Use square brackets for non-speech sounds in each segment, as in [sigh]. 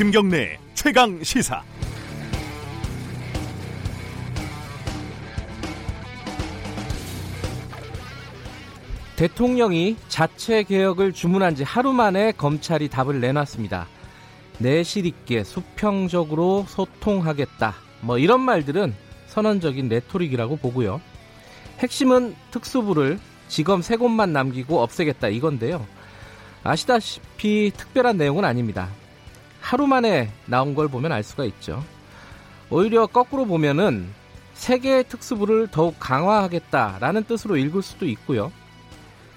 김경래 최강 시사. 대통령이 자체 개혁을 주문한 지 하루 만에 검찰이 답을 내놨습니다. 내실 있게 수평적으로 소통하겠다. 뭐 이런 말들은 선언적인 레토릭이라고 보고요. 핵심은 특수부를 지검 세 곳만 남기고 없애겠다 이건데요. 아시다시피 특별한 내용은 아닙니다. 하루 만에 나온 걸 보면 알 수가 있죠. 오히려 거꾸로 보면은 세 개의 특수부를 더욱 강화하겠다라는 뜻으로 읽을 수도 있고요.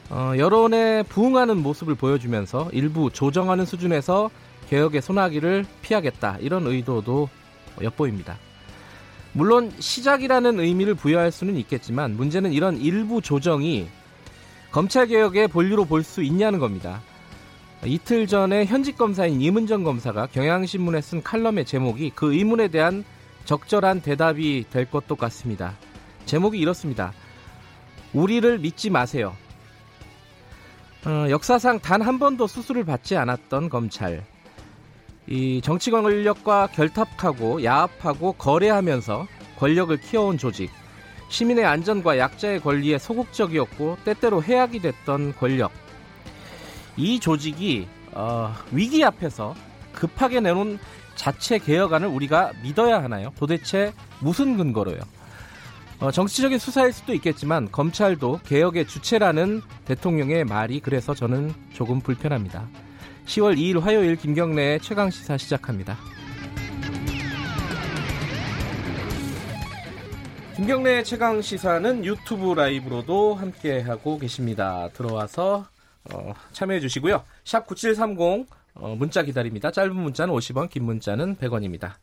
어, 여론에 부응하는 모습을 보여주면서 일부 조정하는 수준에서 개혁의 소나기를 피하겠다 이런 의도도 엿보입니다. 물론 시작이라는 의미를 부여할 수는 있겠지만 문제는 이런 일부 조정이 검찰 개혁의 본류로 볼 수 있냐는 겁니다. 이틀 전에 현직 검사인 이문정 검사가 경향신문에 쓴 칼럼의 제목이 그 의문에 대한 적절한 대답이 될 것도 같습니다. 제목이 이렇습니다. 우리를 믿지 마세요. 어, 역사상 단 한 번도 수술을 받지 않았던 검찰. 이 정치 권력과 결탁하고 야합하고 거래하면서 권력을 키워온 조직. 시민의 안전과 약자의 권리에 소극적이었고 때때로 해악이 됐던 권력. 이 조직이 어, 위기 앞에서 급하게 내놓은 자체 개혁안을 우리가 믿어야 하나요? 도대체 무슨 근거로요? 어, 정치적인 수사일 수도 있겠지만 검찰도 개혁의 주체라는 대통령의 말이 그래서 저는 조금 불편합니다. 10월 2일 화요일 김경래의 최강 시사 시작합니다. 김경래 최강 시사는 유튜브 라이브로도 함께 하고 계십니다. 들어와서 어, 참여해 주시고요. 샵 9730 어, 문자 기다립니다. 짧은 문자는 50원, 긴 문자는 100원입니다.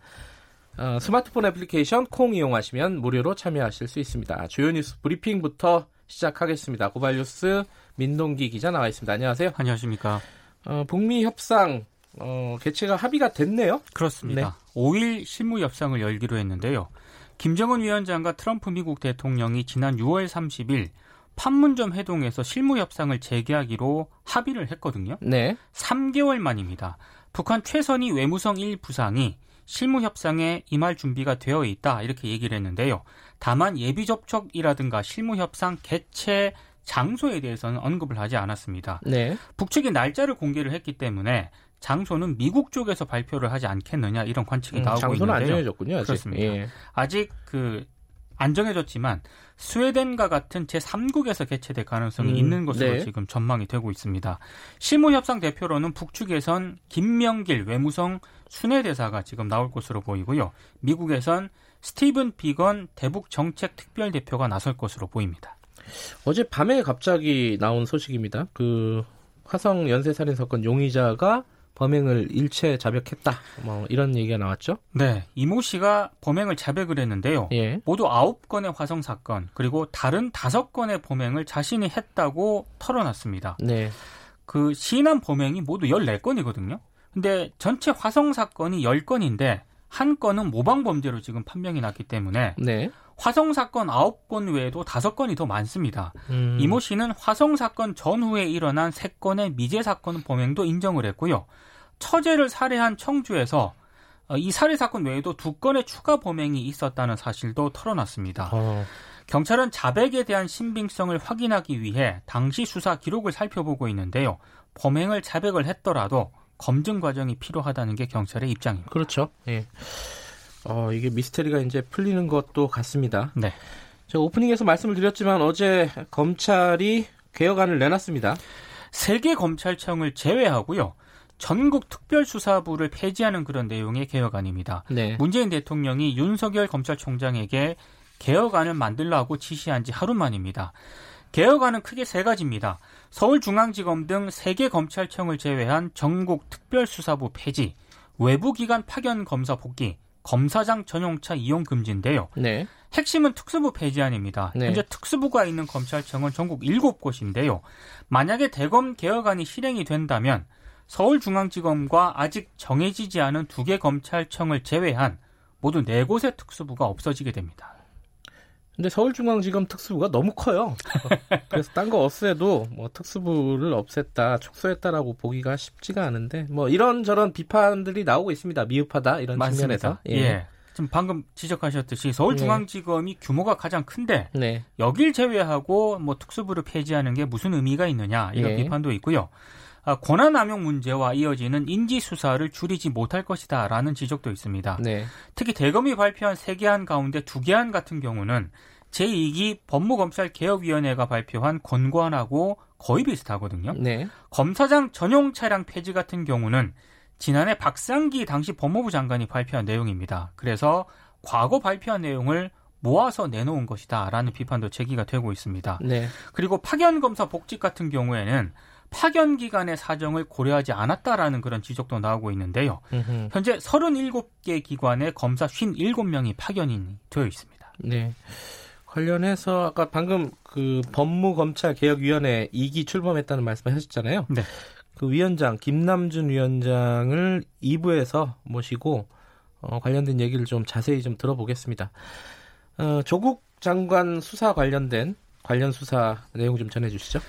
어, 스마트폰 애플리케이션 콩 이용하시면 무료로 참여하실 수 있습니다. 주요 뉴스 브리핑부터 시작하겠습니다. 고발뉴스 민동기 기자 나와 있습니다. 안녕하세요. 안녕하십니까. 어, 북미 협상 어, 개최가 합의가 됐네요. 그렇습니다. 네. 5일 실무 협상을 열기로 했는데요. 김정은 위원장과 트럼프 미국 대통령이 지난 6월 30일 판문점 회동에서 실무 협상을 재개하기로 합의를 했거든요. 네. 3개월 만입니다. 북한 최선희 외무성 1 부상이 실무 협상에 임할 준비가 되어 있다 이렇게 얘기를 했는데요. 다만 예비 접촉이라든가 실무 협상 개최 장소에 대해서는 언급을 하지 않았습니다. 네. 북측이 날짜를 공개를 했기 때문에 장소는 미국 쪽에서 발표를 하지 않겠느냐 이런 관측이 음, 나오고 장소는 있는데요. 안 정해졌군요. 아직. 그렇습니다. 예. 아직 그 안 정해졌지만 스웨덴과 같은 제3국에서 개최될 가능성이 음, 있는 것으로 네. 지금 전망이 되고 있습니다. 실무협상 대표로는 북측에선 김명길 외무성 순회대사가 지금 나올 것으로 보이고요. 미국에선 스티븐 비건 대북 정책 특별 대표가 나설 것으로 보입니다. 어제 밤에 갑자기 나온 소식입니다. 그 화성 연쇄 살인 사건 용의자가 범행을 일체 자백했다. 뭐 이런 얘기가 나왔죠. 네, 이모 씨가 범행을 자백을 했는데요. 예. 모두 아홉 건의 화성 사건 그리고 다른 다섯 건의 범행을 자신이 했다고 털어놨습니다. 네. 그 시인한 범행이 모두 14건이거든요. 근데 전체 화성 사건이 10건인데 한 건은 모방 범죄로 지금 판명이 났기 때문에 네. 화성 사건 9건 외에도 5건이 더 많습니다. 음. 이모 씨는 화성 사건 전후에 일어난 3건의 미제 사건 범행도 인정을 했고요. 처제를 살해한 청주에서 어, 이 살해 사건 외에도 두 건의 추가 범행이 있었다는 사실도 털어놨습니다. 어. 경찰은 자백에 대한 신빙성을 확인하기 위해 당시 수사 기록을 살펴보고 있는데요. 범행을 자백을 했더라도 검증 과정이 필요하다는 게 경찰의 입장입니다. 그렇죠. 예. 어, 이게 미스테리가 이제 풀리는 것도 같습니다. 네. 제가 오프닝에서 말씀을 드렸지만 어제 검찰이 개혁안을 내놨습니다. 세개 검찰청을 제외하고요. 전국 특별수사부를 폐지하는 그런 내용의 개혁안입니다. 네. 문재인 대통령이 윤석열 검찰총장에게 개혁안을 만들라고 지시한 지 하루 만입니다. 개혁안은 크게 세 가지입니다. 서울중앙지검 등 세 개 검찰청을 제외한 전국 특별수사부 폐지, 외부기관 파견 검사 복귀, 검사장 전용차 이용 금지인데요. 네. 핵심은 특수부 폐지안입니다. 네. 현재 특수부가 있는 검찰청은 전국 7곳인데요. 만약에 대검 개혁안이 실행이 된다면 서울중앙지검과 아직 정해지지 않은 두 개 검찰청을 제외한 모두 네 곳의 특수부가 없어지게 됩니다. 근데 서울중앙지검 특수부가 너무 커요. [laughs] 그래서 딴 거 없애도 뭐 특수부를 없앴다, 축소했다라고 보기가 쉽지가 않은데 뭐 이런 저런 비판들이 나오고 있습니다. 미흡하다 이런 맞습니다. 측면에서. 예. 예. 지금 방금 지적하셨듯이 서울중앙지검이 네. 규모가 가장 큰데 네. 여길 제외하고 뭐 특수부를 폐지하는 게 무슨 의미가 있느냐 이런 네. 비판도 있고요. 아, 권한 남용 문제와 이어지는 인지 수사를 줄이지 못할 것이다라는 지적도 있습니다. 네. 특히 대검이 발표한 세 개안 가운데 두 개안 같은 경우는 제2기 법무검찰개혁위원회가 발표한 권고안하고 거의 비슷하거든요. 네. 검사장 전용 차량 폐지 같은 경우는 지난해 박상기 당시 법무부 장관이 발표한 내용입니다. 그래서 과거 발표한 내용을 모아서 내놓은 것이다라는 비판도 제기가 되고 있습니다. 네. 그리고 파견 검사 복직 같은 경우에는 파견 기간의 사정을 고려하지 않았다라는 그런 지적도 나오고 있는데요. 음흠. 현재 37개 기관에 검사 57명이 파견이 되어 있습니다. 네. 관련해서 아까 방금 그 법무검찰개혁위원회 2기 출범했다는 말씀을 하셨잖아요. 네. 그 위원장 김남준 위원장을 2부에서 모시고 어, 관련된 얘기를 좀 자세히 좀 들어보겠습니다. 어, 조국 장관 수사 관련된 관련 수사 내용 좀 전해주시죠.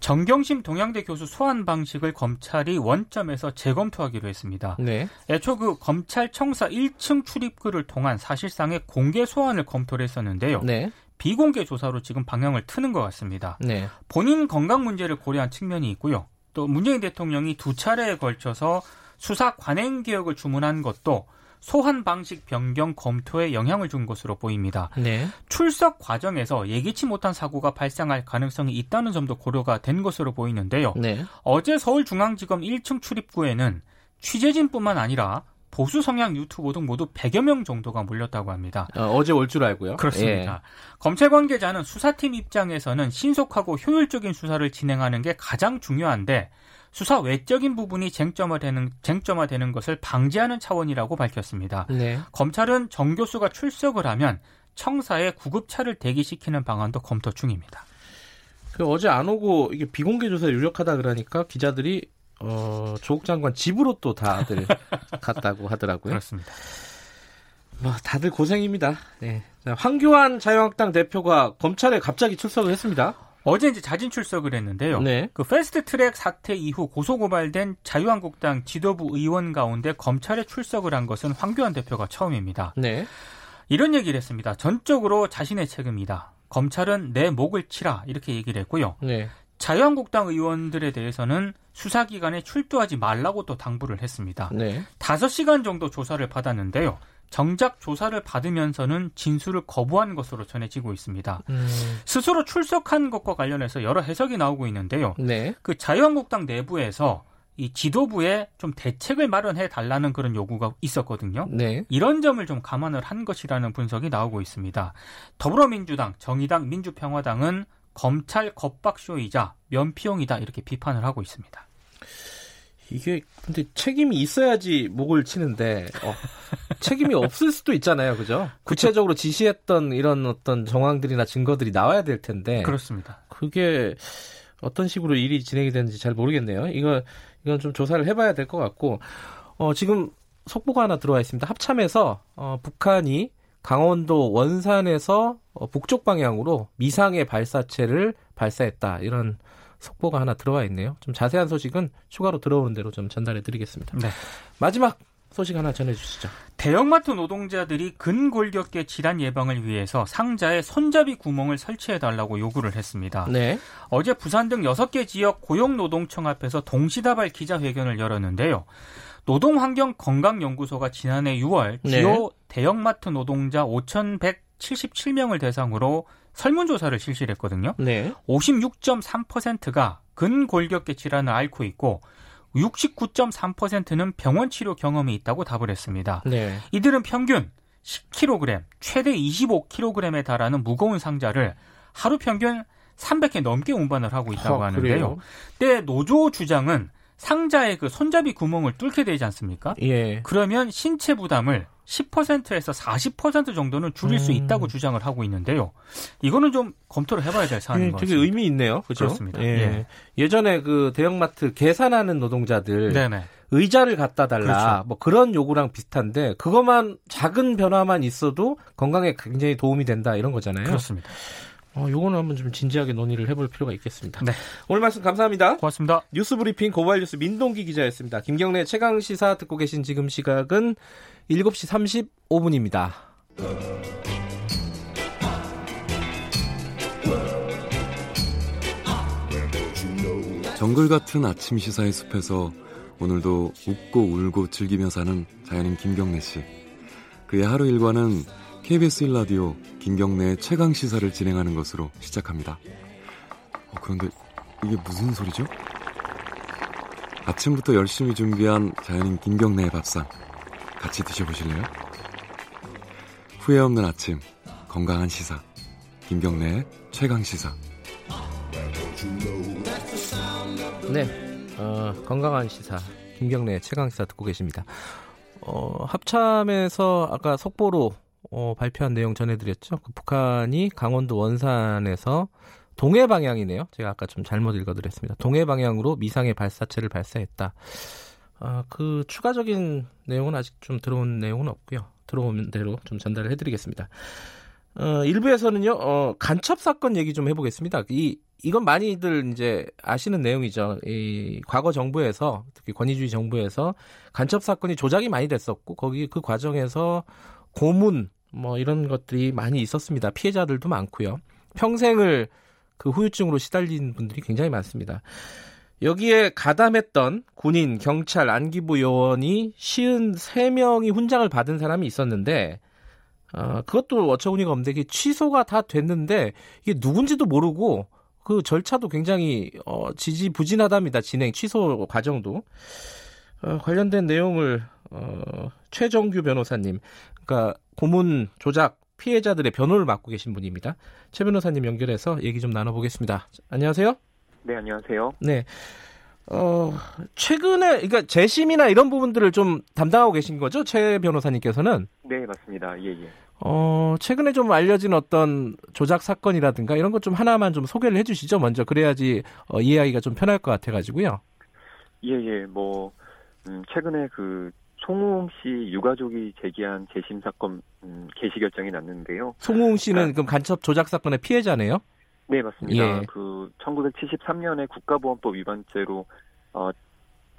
정경심 동양대 교수 소환 방식을 검찰이 원점에서 재검토하기로 했습니다. 네. 애초 그 검찰청사 1층 출입구를 통한 사실상의 공개 소환을 검토를 했었는데요. 네. 비공개 조사로 지금 방향을 트는 것 같습니다. 네. 본인 건강 문제를 고려한 측면이 있고요. 또 문재인 대통령이 두 차례에 걸쳐서 수사 관행 개혁을 주문한 것도 소환 방식 변경 검토에 영향을 준 것으로 보입니다. 네. 출석 과정에서 예기치 못한 사고가 발생할 가능성이 있다는 점도 고려가 된 것으로 보이는데요. 네. 어제 서울중앙지검 1층 출입구에는 취재진뿐만 아니라 보수 성향 유튜버 등 모두 100여 명 정도가 몰렸다고 합니다. 어, 제 올 줄 알고요. 그렇습니다. 예. 검찰 관계자는 수사팀 입장에서는 신속하고 효율적인 수사를 진행하는 게 가장 중요한데 수사 외적인 부분이 쟁점화되는 쟁점화되는 것을 방지하는 차원이라고 밝혔습니다. 네. 검찰은 정 교수가 출석을 하면 청사에 구급차를 대기시키는 방안도 검토 중입니다. 그 어제 안 오고 이게 비공개 조사에 유력하다 그러니까 기자들이 어, 조국 장관 집으로 또 다들 [laughs] 갔다고 하더라고요. 그렇습니다. 뭐 다들 고생입니다. 네. 황교안 자유한국당 대표가 검찰에 갑자기 출석을 했습니다. 어제 이제 자진 출석을 했는데요. 네. 그 패스트 트랙 사태 이후 고소고발된 자유한국당 지도부 의원 가운데 검찰에 출석을 한 것은 황교안 대표가 처음입니다. 네. 이런 얘기를 했습니다. 전적으로 자신의 책임이다. 검찰은 내 목을 치라 이렇게 얘기를 했고요. 네. 자유한국당 의원들에 대해서는 수사기관에 출두하지 말라고 또 당부를 했습니다. 네. 5시간 정도 조사를 받았는데요. 정작 조사를 받으면서는 진술을 거부한 것으로 전해지고 있습니다. 음. 스스로 출석한 것과 관련해서 여러 해석이 나오고 있는데요. 네. 그 자유한국당 내부에서 이 지도부에 좀 대책을 마련해 달라는 그런 요구가 있었거든요. 네. 이런 점을 좀 감안을 한 것이라는 분석이 나오고 있습니다. 더불어민주당, 정의당, 민주평화당은 검찰 겁박쇼이자 면피용이다 이렇게 비판을 하고 있습니다. 이게 근데 책임이 있어야지 목을 치는데 어, [laughs] 책임이 없을 수도 있잖아요, 그죠? 구체적으로 지시했던 이런 어떤 정황들이나 증거들이 나와야 될 텐데 그렇습니다. 그게 어떤 식으로 일이 진행이 되는지 잘 모르겠네요. 이거 이건 좀 조사를 해봐야 될 것 같고 어, 지금 속보가 하나 들어와 있습니다. 합참에서 어, 북한이 강원도 원산에서 어, 북쪽 방향으로 미상의 발사체를 발사했다 이런 속보가 하나 들어와 있네요. 좀 자세한 소식은 추가로 들어오는 대로 좀 전달해 드리겠습니다. 네. 마지막 소식 하나 전해주시죠. 대형마트 노동자들이 근골격계 질환 예방을 위해서 상자에 손잡이 구멍을 설치해달라고 요구를 했습니다. 네. 어제 부산 등 6개 지역 고용노동청 앞에서 동시다발 기자회견을 열었는데요. 노동환경건강연구소가 지난해 6월 주요 네. 대형마트 노동자 5,177명을 대상으로 설문조사를 실시를 했거든요. 네. 56.3%가 근골격계 질환을 앓고 있고 69.3%는 병원 치료 경험이 있다고 답을 했습니다. 네. 이들은 평균 10kg, 최대 25kg에 달하는 무거운 상자를 하루 평균 300회 넘게 운반을 하고 있다고 아, 하는데요. 때 노조 주장은 상자에 그 손잡이 구멍을 뚫게 되지 않습니까? 예. 그러면 신체 부담을 10%에서 40% 정도는 줄일 음. 수 있다고 주장을 하고 있는데요. 이거는 좀 검토를 해봐야 될 사안인 예, 것 같습니다. 되게 의미 있네요. 그렇죠? 그렇습니다. 예. 예. 전에그 대형마트 계산하는 노동자들 네네. 의자를 갖다 달라 그렇죠. 뭐 그런 요구랑 비슷한데 그것만 작은 변화만 있어도 건강에 굉장히 도움이 된다 이런 거잖아요. 그렇습니다. 어, 요거는 한번 좀 진지하게 논의를 해볼 필요가 있겠습니다. 네. 오늘 말씀 감사합니다. 고맙습니다. 뉴스 브리핑 고발 뉴스 민동기 기자였습니다. 김경래 최강 시사 듣고 계신 지금 시각은 7시 35분입니다. 정글 같은 아침 시사의 숲에서 오늘도 웃고 울고 즐기며 사는 자연인 김경래 씨. 그의 하루 일과는 KBS 1라디오 김경래의 최강 시사를 진행하는 것으로 시작합니다. 어, 그런데 이게 무슨 소리죠? 아침부터 열심히 준비한 자연인 김경래의 밥상 같이 드셔보실래요? 후회 없는 아침 건강한 시사 김경래의 최강 시사 네, 어, 건강한 시사 김경래 최강 시사 듣고 계십니다. 어, 합참에서 아까 속보로 어, 발표한 내용 전해드렸죠. 그 북한이 강원도 원산에서 동해 방향이네요. 제가 아까 좀 잘못 읽어드렸습니다. 동해 방향으로 미상의 발사체를 발사했다. 아, 그 추가적인 내용은 아직 좀 들어온 내용은 없고요. 들어오는 대로 좀 전달을 해드리겠습니다. 어, 일부에서는요, 어, 간첩 사건 얘기 좀 해보겠습니다. 이 이건 많이들 이제 아시는 내용이죠. 이 과거 정부에서 특히 권위주의 정부에서 간첩 사건이 조작이 많이 됐었고 거기 그 과정에서 고문 뭐 이런 것들이 많이 있었습니다. 피해자들도 많고요. 평생을 그 후유증으로 시달린 분들이 굉장히 많습니다. 여기에 가담했던 군인, 경찰, 안기부 요원이 시은 3명이 훈장을 받은 사람이 있었는데 어, 그것도 어처구니가 없는데 이게 취소가 다 됐는데 이게 누군지도 모르고 그 절차도 굉장히 어, 지지부진하답니다. 진행 취소 과정도 어, 관련된 내용을 어, 최정규 변호사님, 그러니까 고문 조작 피해자들의 변호를 맡고 계신 분입니다. 최 변호사님 연결해서 얘기 좀 나눠보겠습니다. 안녕하세요. 네, 안녕하세요. 네. 어, 최근에, 그러니까 재심이나 이런 부분들을 좀 담당하고 계신 거죠? 최 변호사님께서는? 네, 맞습니다. 예, 예. 어, 최근에 좀 알려진 어떤 조작 사건이라든가 이런 것 좀 하나만 좀 소개를 해 주시죠, 먼저. 그래야지 어, 이해하기가 좀 편할 것 같아가지고요. 예, 예. 뭐, 음, 최근에 그, 송우웅 씨 유가족이 제기한 재심 사건 음, 개시 결정이 났는데요. 송우웅 씨는 그러니까, 그럼 간첩 조작 사건의 피해자네요? 네, 맞습니다. 예. 그 1973년에 국가보안법 위반죄로 어,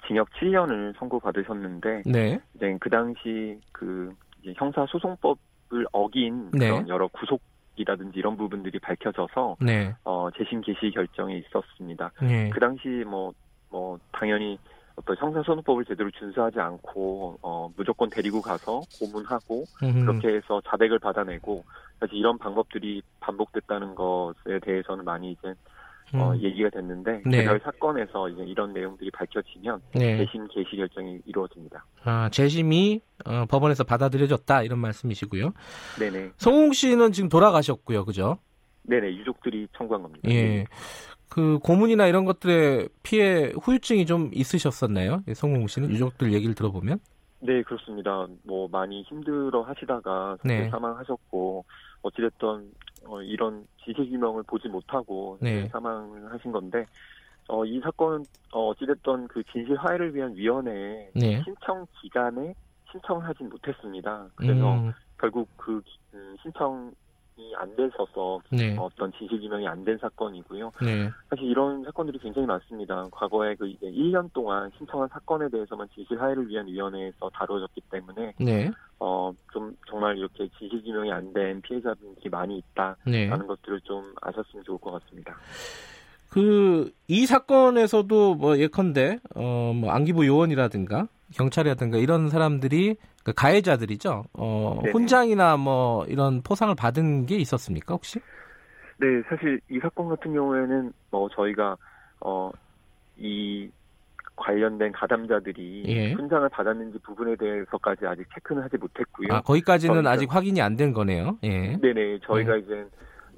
징역 7년을 선고받으셨는데 네. 이제 그 당시 그 형사 소송법을 어긴 네. 그런 여러 구속 이라든지 이런 부분들이 밝혀져서 네. 어, 재심 개시 결정이 있었습니다. 네. 그 당시 뭐뭐 뭐 당연히 어떤 형사소송법을 제대로 준수하지 않고 어, 무조건 데리고 가서 고문하고 음흠. 그렇게 해서 자백을 받아내고 사실 이런 방법들이 반복됐다는 것에 대해서는 많이 이제 어, 음. 얘기가 됐는데 네. 개별 사건에서 이제 이런 내용들이 밝혀지면 네. 재심 개시 결정이 이루어집니다. 아 재심이 어, 법원에서 받아들여졌다 이런 말씀이시고요. 네네. 성웅 씨는 지금 돌아가셨고요, 그죠? 네네 유족들이 청구한 겁니다. 예. 그 고문이나 이런 것들의 피해 후유증이 좀 있으셨었나요? 성웅 씨는 유족들 얘기를 들어보면? 네 그렇습니다. 뭐 많이 힘들어 하시다가 네. 사망하셨고 어찌됐든 어, 이런 지식규명을 보지 못하고 네. 사망을 하신 건데 어, 이 사건은 어, 어찌됐든 그 진실 화해를 위한 위원회 네. 신청 기간에 신청을 하진 못했습니다. 그래서 음. 결국 그 음, 신청 이안 됐어서 네. 어떤 진실 규명이 안 된 사건이고요. 네. 사실 이런 사건들이 굉장히 많습니다. 과거에 그 이제 1년 동안 신청한 사건에 대해서만 진실 화해를 위한 위원회에서 다뤄졌기 때문에 네. 어, 좀 정말 이렇게 진실 규명이 안 된 피해자분들이 많이 있다라는 네. 것들을 좀 아셨으면 좋을 것 같습니다. 그 이 사건에서도 뭐 예컨대 어뭐 안기부 요원이라든가 경찰이라든가 이런 사람들이 그 가해자들이죠. 어 네. 훈장이나 뭐 이런 포상을 받은 게 있었습니까 혹시? 네, 사실 이 사건 같은 경우에는 뭐 저희가 어 이 관련된 가담자들이 예. 훈장을 받았는지 부분에 대해서까지 아직 체크는 하지 못했고요. 아, 거기까지는 아직 확인이 안 된 거네요. 예. 네네. 저희가 네. 이제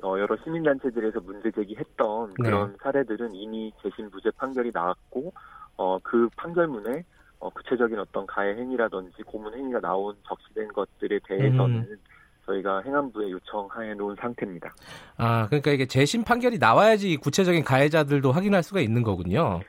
어, 여러 시민단체들에서 문제 제기했던 네. 그런 사례들은 이미 재심 무죄 판결이 나왔고 어, 그 판결문에 어, 구체적인 어떤 가해 행위라든지 고문 행위가 나온 적시된 것들에 대해서는 음. 저희가 행안부에 요청해 놓은 상태입니다. 아, 그러니까 이게 재심 판결이 나와야지 구체적인 가해자들도 확인할 수가 있는 거군요.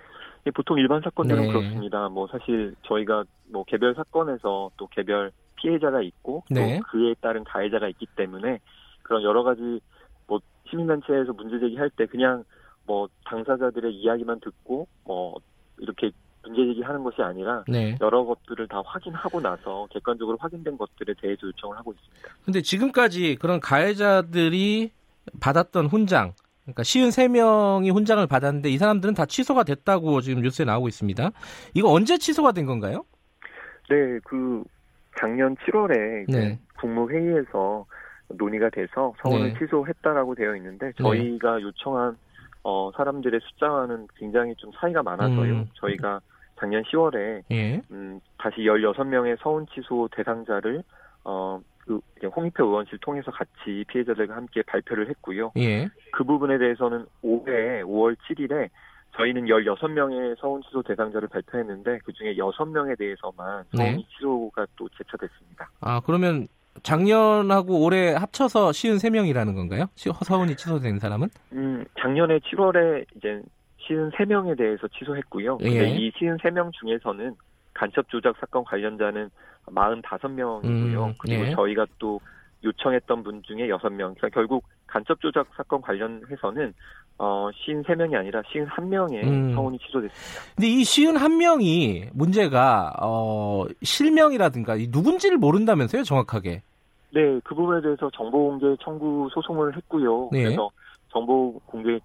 예, 보통 일반 사건들은 네. 그렇습니다. 뭐 사실 저희가 뭐 개별 사건에서 또 개별 피해자가 있고 네. 또 그에 따른 가해자가 있기 때문에 그런 여러 가지 뭐 시민단체에서 문제 제기할 때 그냥 뭐 당사자들의 이야기만 듣고 뭐 이렇게 문제 제기하는 것이 아니라 네. 여러 것들을 다 확인하고 나서 객관적으로 확인된 것들에 대해서 요청을 하고 있습니다. 근데 지금까지 그런 가해자들이 받았던 훈장 그러니까 시은 3명이 훈장을 받았는데 이 사람들은 다 취소가 됐다고 지금 뉴스에 나오고 있습니다. 이거 언제 취소가 된 건가요? 네, 그 작년 7월에 네. 국무회의에서 논의가 돼서 서울을 네. 취소했다라고 되어 있는데 네. 저희가 요청한 어, 사람들의 숫자와는 굉장히 좀 차이가 많아서요. 음. 저희가 작년 10월에 예. 음, 다시 16명의 서운 취소 대상자를 어, 그 홍익표 의원실 통해서 같이 피해자들과 함께 발표를 했고요. 예. 그 부분에 대해서는 올해 5월 7일에 저희는 16명의 서운 취소 대상자를 발표했는데 그중에 6명에 대해서만 서운 네. 취소가 또 제쳐됐습니다. 아, 그러면 작년하고 올해 합쳐서 시은 3명이라는 건가요? 서운이 취소된 사람은? 음, 작년에 7월에 이제 시은 3명에 대해서 취소했고요. 예. 이 시은 3명 중에서는 간첩 조작 사건 관련자는 45명이고요. 음, 그리고 예. 저희가 또 요청했던 분 중에 6명. 그러니까 결국 간첩 조작 사건 관련해서는 어, 53명이 아니라 51명의 음. 성원이 취소됐습니다. 근데 이 51명이 문제가 어, 실명이라든가 누군지를 모른다면서요, 정확하게? 네, 그 부분에 대해서 정보 공개 청구 소송을 했고요. 네. 그래서 정보 공개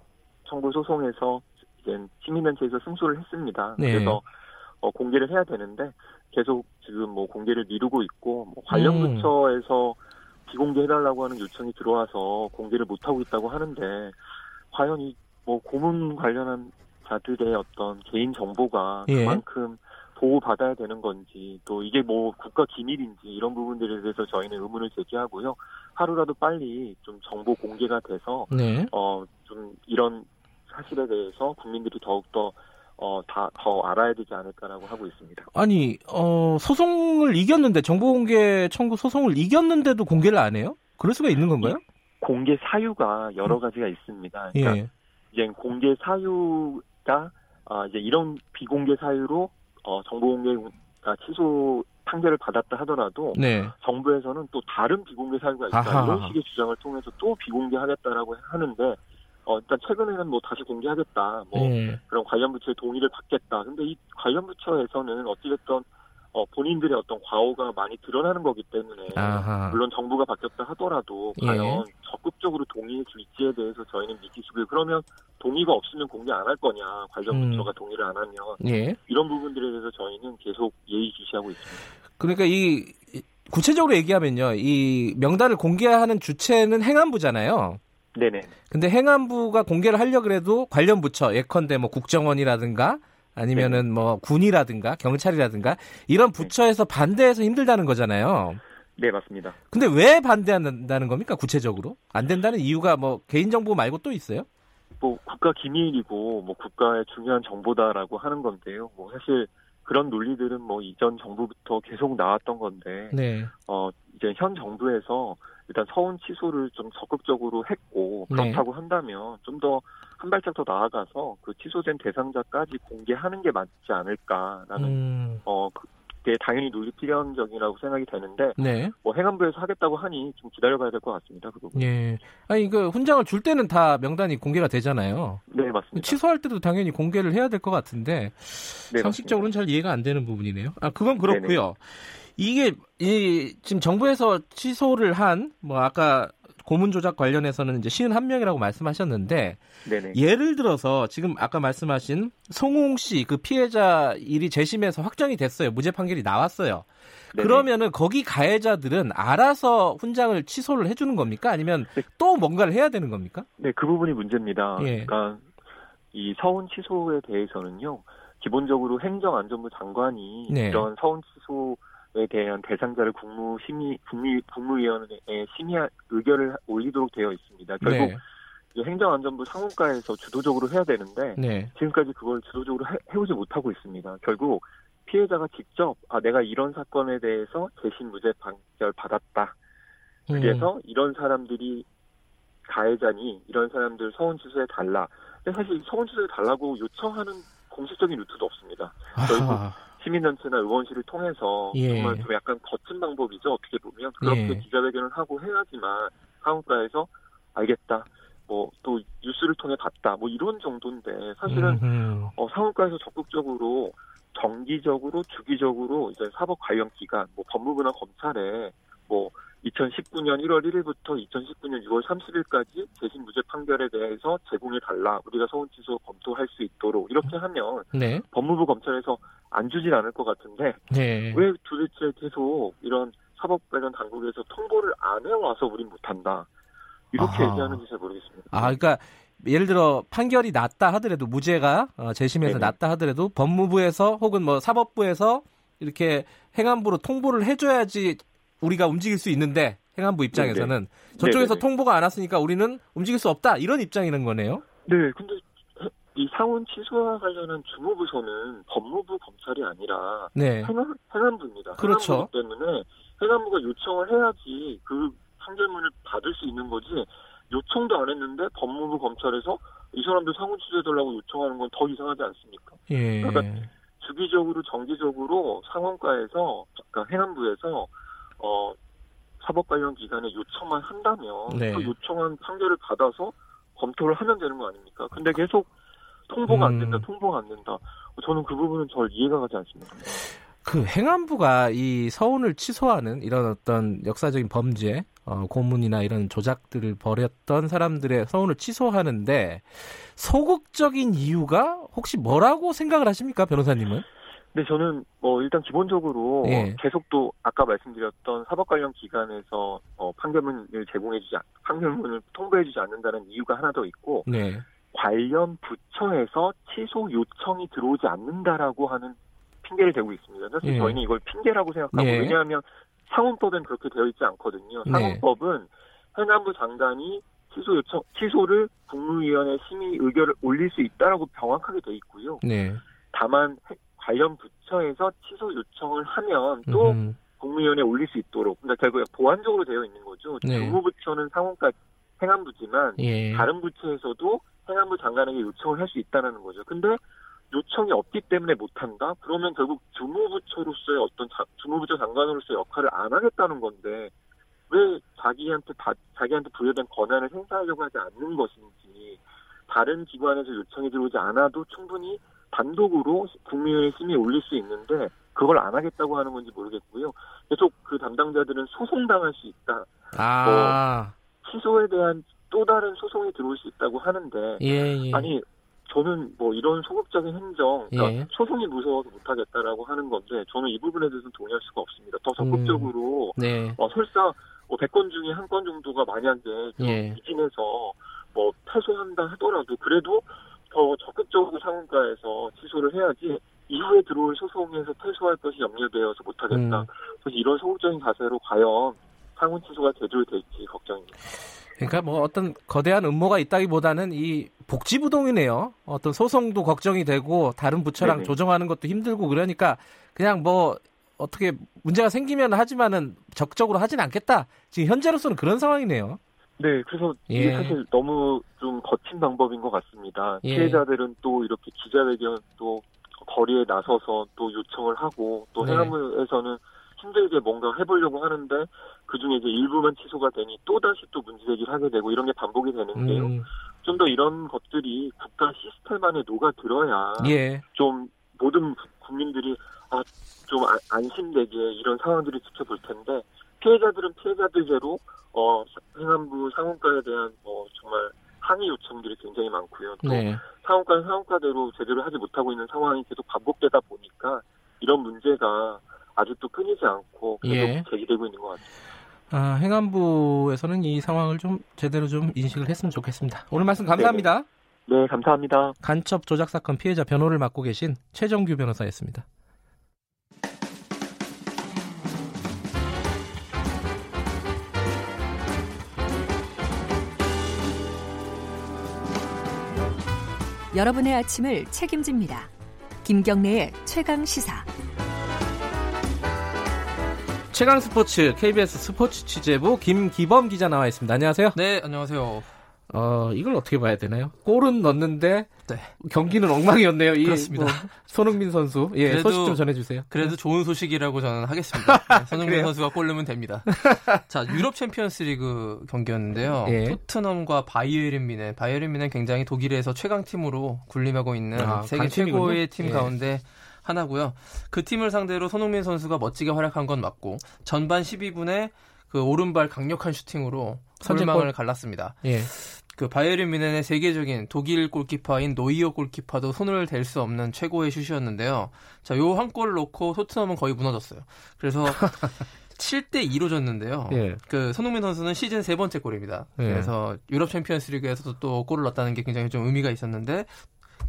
청구 소송에서 이제 시민단체에서 승소를 했습니다. 네. 그래서 어, 공개를 해야 되는데 계속 지금 뭐 공개를 미루고 있고 뭐 관련 음. 부처에서 비공개 해달라고 하는 요청이 들어와서 공개를 못 하고 있다고 하는데 과연 이 뭐 고문 관련한 자들의 어떤 개인 정보가 예. 그만큼 보호받아야 되는 건지 또 이게 뭐 국가 기밀인지 이런 부분들에 대해서 저희는 의문을 제기하고요. 하루라도 빨리 좀 정보 공개가 돼서 네. 어좀 이런 사실에 대해서 국민들이 더욱더 어, 다, 더 알아야 되지 않을까라고 하고 있습니다. 아니, 어, 소송을 이겼는데, 정보공개 청구 소송을 이겼는데도 공개를 안 해요? 그럴 수가 있는 건가요? 공개 사유가 여러 음. 가지가 있습니다. 그러니까 예. 이제 공개 사유가, 아, 이제 이런 비공개 사유로, 어, 정보공개가 취소 판결을 받았다 하더라도 네. 정부에서는 또 다른 비공개 사유가 있다 아하. 이런 식의 주장을 통해서 또 비공개하겠다라고 하는데 어, 일단 최근에는 뭐 다시 공개하겠다, 뭐 네. 그런 관련 부처의 동의를 받겠다. 근데 이 관련 부처에서는 어찌됐든 어, 본인들의 어떤 과오가 많이 드러나는 거기 때문에 아하. 물론 정부가 바뀌었다 하더라도 예. 과연 예. 적극적으로 동의해 줄지에 대해서 저희는 미지수고요. 그러면 동의가 없으면 공개 안 할 거냐 관련 음. 부처가 동의를 안 하면 예. 이런 부분들에 대해서 저희는 계속 예의주시하고 있습니다. 그러니까 이 구체적으로 얘기하면요, 이 명단을 공개하는 주체는 행안부잖아요. 네네. 근데 행안부가 공개를 하려 그래도 관련 부처 예컨대 뭐 국정원이라든가 아니면은 네. 뭐 군이라든가 경찰이라든가 이런 부처에서 네. 반대해서 힘들다는 거잖아요. 네, 맞습니다. 근데 왜 반대한다는 겁니까? 구체적으로? 안 된다는 이유가 뭐 개인정보 말고 또 있어요? 뭐 국가 기밀이고 뭐 국가의 중요한 정보다라고 하는 건데요. 뭐 사실 그런 논리들은 뭐 이전 정부부터 계속 나왔던 건데 네. 어 이제 현 정부에서 일단 서운 취소를 좀 적극적으로 했고 네. 그렇다고 네. 한다면 좀 더 한 발짝 더 나아가서 그 취소된 대상자까지 공개하는 게 맞지 않을까라는 음. 어 그게 당연히 논리 필연적이라고 생각이 되는데 네. 뭐 행안부에서 하겠다고 하니 좀 기다려봐야 될 것 같습니다. 그 부분. 예. 아니 그 훈장을 줄 때는 다 명단이 공개가 되잖아요. 네 맞습니다. 취소할 때도 당연히 공개를 해야 될 것 같은데 네, 상식적으로는 맞습니다. 잘 이해가 안 되는 부분이네요. 아 그건 그렇고요. 네네. 이게 이 지금 정부에서 취소를 한 뭐 아까 고문 조작 관련해서는 이제 시은 한 명이라고 말씀하셨는데 네네. 예를 들어서 지금 아까 말씀하신 송웅 씨 그 피해자 일이 재심에서 확정이 됐어요. 무죄 판결이 나왔어요. 네네. 그러면은 거기 가해자들은 알아서 훈장을 취소를 해주는 겁니까? 아니면 네. 또 뭔가를 해야 되는 겁니까? 네, 그 부분이 문제입니다. 예. 그러니까 이 서운 취소에 대해서는요. 기본적으로 행정안전부 장관이 네. 이런 서운 취소 에 대한 대상자를 국무 심의 국무 국무위원회에 심의 의결을 올리도록 되어 있습니다. 결국 네. 행정안전부 상무과에서 주도적으로 해야 되는데 네. 지금까지 그걸 주도적으로 해, 해오지 못하고 있습니다. 결국 피해자가 직접 아 내가 이런 사건에 대해서 재심 무죄 판결 받았다. 그래서 음. 이런 사람들이 가해자니 이런 사람들 서원 취소해 달라. 근데 사실 서원 취소해 달라고 요청하는 공식적인 루트도 없습니다. 결국 시민단체나 의원실을 통해서 예. 정말 좀 약간 거친 방법이죠. 어떻게 보면 그렇게 예. 기자회견을 하고 해야지만 상원가에서 알겠다. 뭐 또 뉴스를 통해 봤다. 뭐 이런 정도인데 사실은 어, 상원가에서 적극적으로 정기적으로 주기적으로 이제 사법 관련 기관, 뭐 법무부나 검찰에 뭐 2019년 1월 1일부터 2019년 6월 30일까지 재심 무죄 판결에 대해서 제공해 달라. 우리가 서운 취소 검토할 수 있도록 이렇게 하면 네. 법무부 검찰에서 안 주진 않을 것 같은데 네. 왜 도대체 계속 이런 사법 관련 당국에서 통보를 안 해와서 우린 못한다. 이렇게 아하. 얘기하는지 잘 모르겠습니다. 아, 그러니까 예를 들어 판결이 났다 하더라도 무죄가 어, 재심에서 네네. 났다 하더라도 법무부에서 혹은 뭐 사법부에서 이렇게 행안부로 통보를 해줘야지 우리가 움직일 수 있는데 행안부 입장에서는 네네. 저쪽에서 네네. 통보가 안 왔으니까 우리는 움직일 수 없다 이런 입장이는 거네요. 네, 근데 이 상원 취소와 관련한 주무부서는 법무부 검찰이 아니라 네. 행안, 행안부입니다. 그렇죠. 행안부 때문에 행안부가 요청을 해야지 그 판결문을 받을 수 있는 거지 요청도 안 했는데 법무부 검찰에서 이 사람들 상원 취소해달라고 요청하는 건 더 이상하지 않습니까? 예. 그러니까 주기적으로 정기적으로 상원가에서 그러니까 행안부에서 어 사법 관련 기관에 요청만 한다면 네. 그 요청한 판결을 받아서 검토를 하면 되는 거 아닙니까? 근데 계속 통보가 안 된다, 음. 통보가 안 된다. 저는 그 부분은 절 이해가 가지 않습니다. 그 행안부가 이 서운을 취소하는 이런 어떤 역사적인 범죄, 어, 고문이나 이런 조작들을 벌였던 사람들의 서운을 취소하는데 소극적인 이유가 혹시 뭐라고 생각을 하십니까, 변호사님은? 네, 저는 뭐 일단 기본적으로 예. 계속 또 아까 말씀드렸던 사법 관련 기관에서 어, 판결문을 제공해주지 판결문을 통보해주지 않는다는 이유가 하나 더 있고 네. 관련 부처에서 취소 요청이 들어오지 않는다라고 하는 핑계를 대고 있습니다. 사실 예. 저희는 이걸 핑계라고 생각하고 예. 왜냐하면 상원법엔 그렇게 되어 있지 않거든요. 네. 상원법은 행안부 장관이 취소 요청 취소를 국무위원회 심의 의결을 올릴 수 있다라고 명확하게 되어 있고요. 네. 다만 관련 부처에서 취소 요청을 하면 또 음. 국무위원회에 올릴 수 있도록 그러니까 결국에 보완적으로 되어 있는 거죠. 네. 주무부처는 상원과 행안부지만 예. 다른 부처에서도 행안부 장관에게 요청을 할 수 있다는 거죠. 근데 요청이 없기 때문에 못한다? 그러면 결국 주무부처로서의 어떤 자, 주무부처 장관으로서의 역할을 안 하겠다는 건데 왜 자기한테 바, 자기한테 부여된 권한을 행사하려고 하지 않는 것인지 다른 기관에서 요청이 들어오지 않아도 충분히 단독으로 국민의 심의에 올릴 수 있는데 그걸 안 하겠다고 하는 건지 모르겠고요. 계속 그 담당자들은 소송당할 수 있다. 아. 뭐 취소에 대한 또 다른 소송이 들어올 수 있다고 하는데 예, 예. 아니 저는 뭐 이런 소극적인 행정, 그러니까 예. 소송이 무서워서 못하겠다라고 하는 건데 저는 이 부분에 대해서는 동의할 수가 없습니다. 더 적극적으로 음. 네. 어, 설사 뭐 100건 중에 한 건 정도가 만약에 예. 미진해서 뭐 패소한다 하더라도 그래도 더 적극적으로 상원가에서 취소를 해야지 이후에 들어올 소송에서 패소할 것이 염려되어서 못하겠다. 음. 그래서 이런 소극적인 자세로 과연 상원 취소가 제대로 될지 걱정입니다. 그러니까 뭐 어떤 거대한 음모가 있다기보다는 이 복지부동이네요. 어떤 소송도 걱정이 되고 다른 부처랑 네네. 조정하는 것도 힘들고 그러니까 그냥 뭐 어떻게 문제가 생기면 하지만은 적극적으로 하진 않겠다. 지금 현재로서는 그런 상황이네요. 네, 그래서 예. 이게 사실 너무 좀 거친 방법인 것 같습니다. 예. 피해자들은 또 이렇게 기자회견 또 거리에 나서서 또 요청을 하고 또 네. 해남에서는 힘들게 뭔가 해보려고 하는데 그 중에 이제 일부만 취소가 되니 또 다시 또 문제제기를 하게 되고 이런 게 반복이 되는데요. 음. 좀더 이런 것들이 국가 시스템 안에 녹아 들어야 예. 좀 모든 국민들이 아, 좀 아, 안심되게 이런 상황들을 지켜볼 텐데 피해자들은 피해자들대로 어 행안부 상원가에 대한 뭐 정말 항의 요청들이 굉장히 많고요. 또 네. 상원가는 상원가대로 제대로 하지 못하고 있는 상황이 계속 반복되다 보니까 이런 문제가 아직도 끊이지 않고 계속 예. 제기되고 있는 것 같습니다. 아, 행안부에서는 이 상황을 좀 제대로 좀 인식을 했으면 좋겠습니다. 오늘 말씀 감사합니다. 네, 네 감사합니다. 간첩 조작 사건 피해자 변호를 맡고 계신 최정규 변호사였습니다. 여러분의 아침을 책임집니다. 김경래의 최강 시사. 최강 스포츠 KBS 스포츠 취재부 김기범 기자 나와 있습니다. 안녕하세요. 네, 안녕하세요. 어, 이걸 어떻게 봐야 되나요? 골은 넣는데 네. 경기는 엉망이었네요. 이, 그렇습니다. 뭐, 손흥민 선수. 예, 그래도, 소식 좀 전해주세요. 그래도 좋은 소식이라고 저는 하겠습니다. [laughs] 네, 손흥민 선수가 골 넣으면 됩니다. [laughs] 자, 유럽 챔피언스리그 경기였는데요. 예. 토트넘과 바이에른 미넨. 바이에른 미넨 굉장히 독일에서 최강 팀으로 군림하고 있는 아, 세계 최고의 팀 예. 가운데 하나고요. 그 팀을 상대로 손흥민 선수가 멋지게 활약한 건 맞고 전반 12분에 그 오른발 강력한 슈팅으로 선제망을 갈랐습니다. 예. 그 바이에른 뮌헨의 세계적인 독일 골키퍼인 노이어 골키퍼도 손을 댈 수 없는 최고의 슛이었는데요. 자, 요 한 골을 넣고 토트넘은 거의 무너졌어요. 그래서 [laughs] 7대 2로 졌는데요. 예. 그 손흥민 선수는 시즌 세 번째 골입니다. 예. 그래서 유럽 챔피언스 리그에서도 또 골을 넣었다는 게 굉장히 좀 의미가 있었는데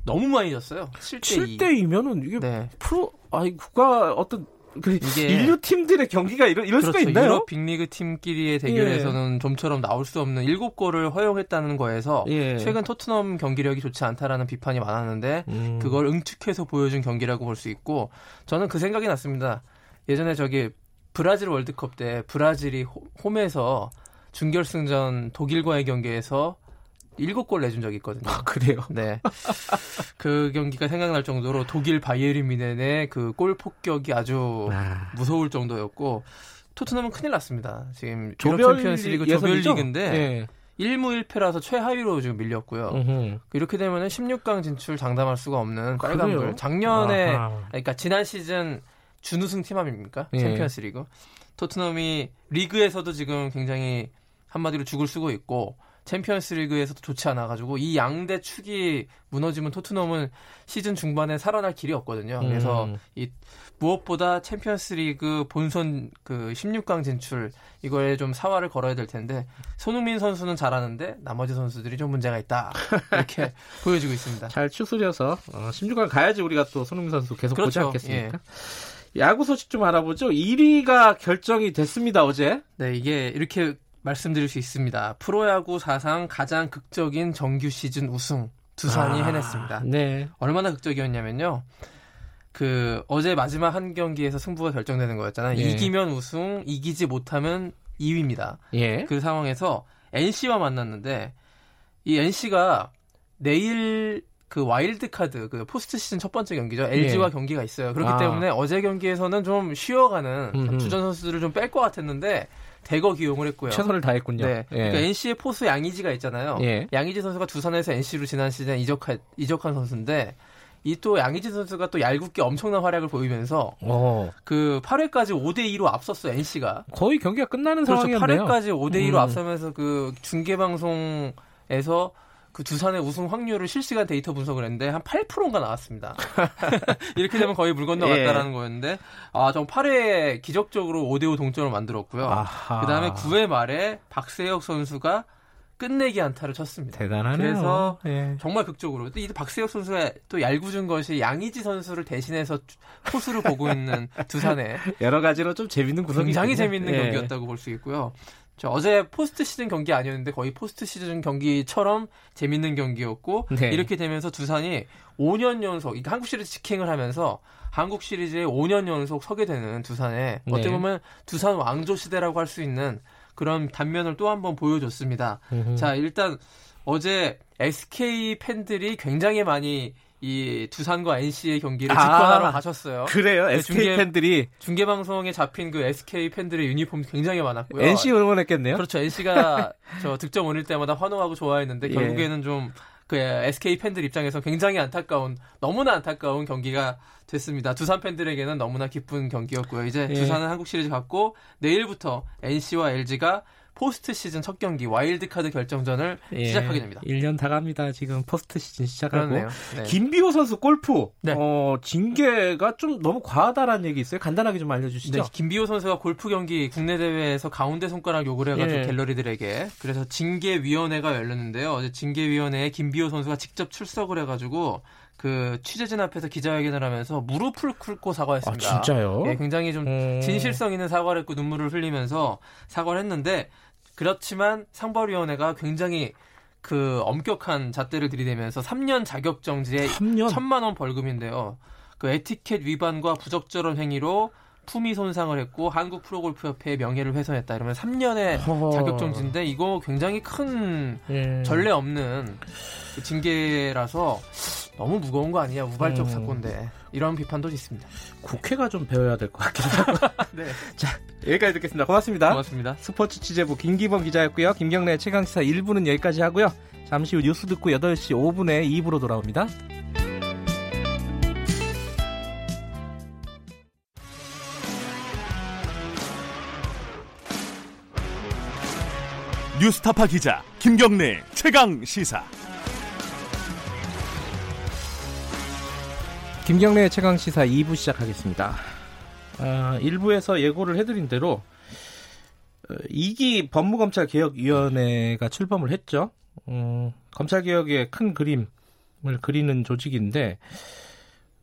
너무 많이 졌어요. 7대 2. 7대 2면은 이게 네. 프로 아니 국가 어떤 그 이게 인류 팀들의 경기가 이럴, 이럴 그렇죠. 수가 있나요? 유럽 빅리그 팀끼리의 대결에서는 예. 좀처럼 나올 수 없는 7골을 허용했다는 거에서 예. 최근 토트넘 경기력이 좋지 않다라는 비판이 많았는데 음. 그걸 응축해서 보여준 경기라고 볼 수 있고 저는 그 생각이 났습니다. 예전에 저기 브라질 월드컵 때 브라질이 홈에서 준결승전 독일과의 경기에서 일곱 골 내준 적이 있거든요. 아, 그래요? 네. 그 경기가 생각날 정도로 독일 바이에른 미넨의 그 골 폭격이 아주 아... 무서울 정도였고 토트넘은 큰일 났습니다. 지금 조별 챔피언스리그 조별 리그인데 네. 1무 1패라서 최하위로 지금 밀렸고요. 으흠. 이렇게 되면 16강 진출 장담할 수가 없는 빨간불. 작년에 아하. 그러니까 지난 시즌 준우승 팀 아닙니까? 예. 챔피언스리그. 토트넘이 리그에서도 지금 굉장히 한마디로 죽을 쓰고 있고 챔피언스 리그에서도 좋지 않아가지고 이 양대 축이 무너지면 토트넘은 시즌 중반에 살아날 길이 없거든요. 그래서 음. 이 무엇보다 챔피언스 리그 본선 그 16강 진출 이거에 좀 사활을 걸어야 될 텐데 손흥민 선수는 잘하는데 나머지 선수들이 좀 문제가 있다. [laughs] 이렇게 보여지고 있습니다. 잘 추스려서 어, 16강 가야지 우리가 또 손흥민 선수 계속 그렇죠. 보지 않겠습니까? 예. 야구 소식 좀 알아보죠. 1위가 결정이 됐습니다, 어제. 네, 이게 이렇게 말씀드릴 수 있습니다. 프로야구 사상 가장 극적인 정규 시즌 우승 두산이 아, 해냈습니다. 네. 얼마나 극적이었냐면요. 그 어제 마지막 한 경기에서 승부가 결정되는 거였잖아요. 예. 이기면 우승, 이기지 못하면 2위입니다. 예. 그 상황에서 NC와 만났는데 이 NC가 내일 그 와일드 카드 그 포스트 시즌 첫 번째 경기죠. LG와 예. 경기가 있어요. 그렇기 아. 때문에 어제 경기에서는 좀 쉬어가는 주전 선수들을 좀 뺄 것 같았는데 대거 기용을 했고요. 최선을 다했군요. 네. 예. 그러니까 NC의 포수 양의지가 있잖아요. 예. 양의지 선수가 두산에서 NC로 지난 시즌 이적한 이적한 선수인데 이또 양의지 선수가 또 얄궂게 엄청난 활약을 보이면서 어. 그 8회까지 5대 2로 앞섰어 NC가 거의 경기가 끝나는 그렇죠. 상황이었네요. 8회까지 5대 2로 음. 앞서면서 그 중계 방송에서 그 두산의 우승 확률을 실시간 데이터 분석을 했는데 한 8%인가 나왔습니다. [laughs] 이렇게 되면 거의 물 건너갔다라는 예. 거였는데 아, 좀 8회 기적적으로 5대 5 동점을 만들었고요. 그 다음에 9회 말에 박세혁 선수가 끝내기 안타를 쳤습니다. 대단하네요. 그래서 예. 정말 극적으로 이 박세혁 선수가 또 얄궂은 것이 양의지 선수를 대신해서 포수를 보고 있는 [laughs] 두산에 여러 가지로 좀 재밌는 구성이 굉장히 재밌는 예. 경기였다고 볼 수 있고요. 어제 포스트 시즌 경기 아니었는데 거의 포스트 시즌 경기처럼 재밌는 경기였고 네. 이렇게 되면서 두산이 5년 연속 그러니까 한국 시리즈 직행을 하면서 한국 시리즈에 5년 연속 서게 되는 두산에 네. 어떻게 보면 두산 왕조 시대라고 할 수 있는 그런 단면을 또 한번 보여줬습니다. 음흠. 자 일단 어제 SK 팬들이 굉장히 많이 이 두산과 NC의 경기를 아, 직관하러 가셨어요. 그래요? 네, SK 중계, 팬들이 중계 방송에 잡힌 그 SK 팬들의 유니폼 굉장히 많았고요. NC 응원했겠네요. 그렇죠. NC가 [laughs] 저 득점 올릴 때마다 환호하고 좋아했는데 예. 결국에는 좀그 SK 팬들 입장에서 굉장히 안타까운 너무나 안타까운 경기가 됐습니다. 두산 팬들에게는 너무나 기쁜 경기였고요. 이제 예. 두산은 한국 시리즈 갔고 내일부터 NC와 LG가 포스트 시즌 첫 경기 와일드카드 결정전을 예, 시작하게 됩니다. 1년 다 갑니다. 지금 포스트 시즌 시작하고. 네. 김비오 선수 골프 네. 어, 징계가 좀 너무 과하다라는 얘기 있어요. 간단하게 좀 알려주시죠. 네, 김비오 선수가 골프 경기 국내 대회에서 가운데 손가락 욕을 해가지고 예. 갤러리들에게 그래서 징계위원회가 열렸는데요. 어제 징계위원회에 김비오 선수가 직접 출석을 해가지고 그 취재진 앞에서 기자회견을 하면서 무릎을 꿇고 사과했습니다. 아, 진짜요? 예, 굉장히 좀 음... 진실성 있는 사과를 했고 눈물을 흘리면서 사과를 했는데 그렇지만 상벌위원회가 굉장히 그 엄격한 잣대를 들이대면서 3년 자격 정지에 3년? 천만 원 벌금인데요. 그 에티켓 위반과 부적절한 행위로 품위 손상을 했고 한국 프로골프협회의 명예를 훼손했다 이러면 3년의 허... 자격정지인데 이거 굉장히 큰 예. 전례 없는 그 징계라서 너무 무거운 거 아니냐 우발적 음. 사건인데 이런 비판도 있습니다. 국회가 좀 배워야 될 것 같기도 하고. [laughs] 네. [laughs] 자 여기까지 듣겠습니다. 고맙습니다. 고맙습니다. 스포츠 취재부 김기범 기자였고요. 김경래 최강시사 1부는 여기까지 하고요. 잠시 후 뉴스 듣고 8시 5분에 2부로 돌아옵니다. 뉴스타파 기자 김경래 최강 시사. 김경래 최강 시사 2부 시작하겠습니다. 아, 1부에서 예고를 해드린 대로 2기 어, 법무검찰 개혁위원회가 출범을 했죠. 음, 검찰 개혁의 큰 그림을 그리는 조직인데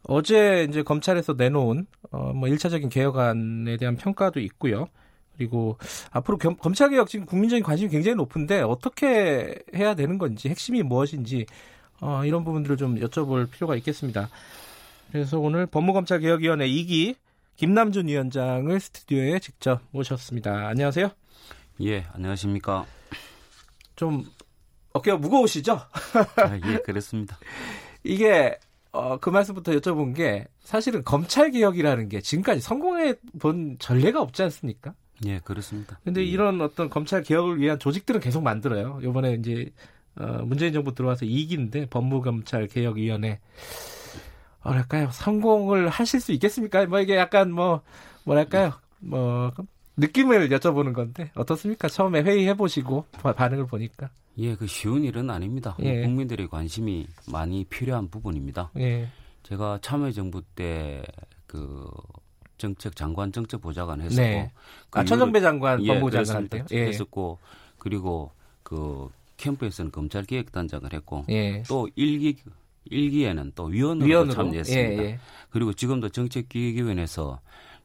어제 이제 검찰에서 내놓은 어, 뭐 1차적인 개혁안에 대한 평가도 있고요. 그리고 앞으로 겸, 검찰개혁 지금 국민적인 관심이 굉장히 높은데 어떻게 해야 되는 건지 핵심이 무엇인지 어, 이런 부분들을 좀 여쭤볼 필요가 있겠습니다. 그래서 오늘 법무검찰개혁위원회 2기 김남준 위원장을 스튜디오에 직접 모셨습니다. 안녕하세요. 예, 안녕하십니까. 좀 어깨가 무거우시죠? [laughs] 아, 예, 그렇습니다. 이게 어, 그 말씀부터 여쭤본 게 사실은 검찰 개혁이라는 게 지금까지 성공해 본 전례가 없지 않습니까? 예, 그렇습니다. 근데 예. 이런 어떤 검찰 개혁을 위한 조직들은 계속 만들어요. 이번에 이제 어, 문재인 정부 들어와서 2기인데 법무검찰 개혁위원회 뭐랄까요 성공을 하실 수 있겠습니까? 뭐 이게 약간 뭐 뭐랄까요 뭐 느낌을 여쭤보는 건데 어떻습니까? 처음에 회의해 보시고 반응을 보니까 예, 그 쉬운 일은 아닙니다. 예. 국민들의 관심이 많이 필요한 부분입니다. 예. 제가 참여정부 때 그 정책 장관 정책 보좌관 했었고 네. 그 아, 천정배 장관 예, 법무부 장관 때요. 예. 했었고 그리고 그 캠프에서는 검찰 기획단장을 했고 예. 또 일기 일기에는 또 위원으로, 위원으로? 참여했습니다. 예, 예. 그리고 지금도 정책기획위원회에서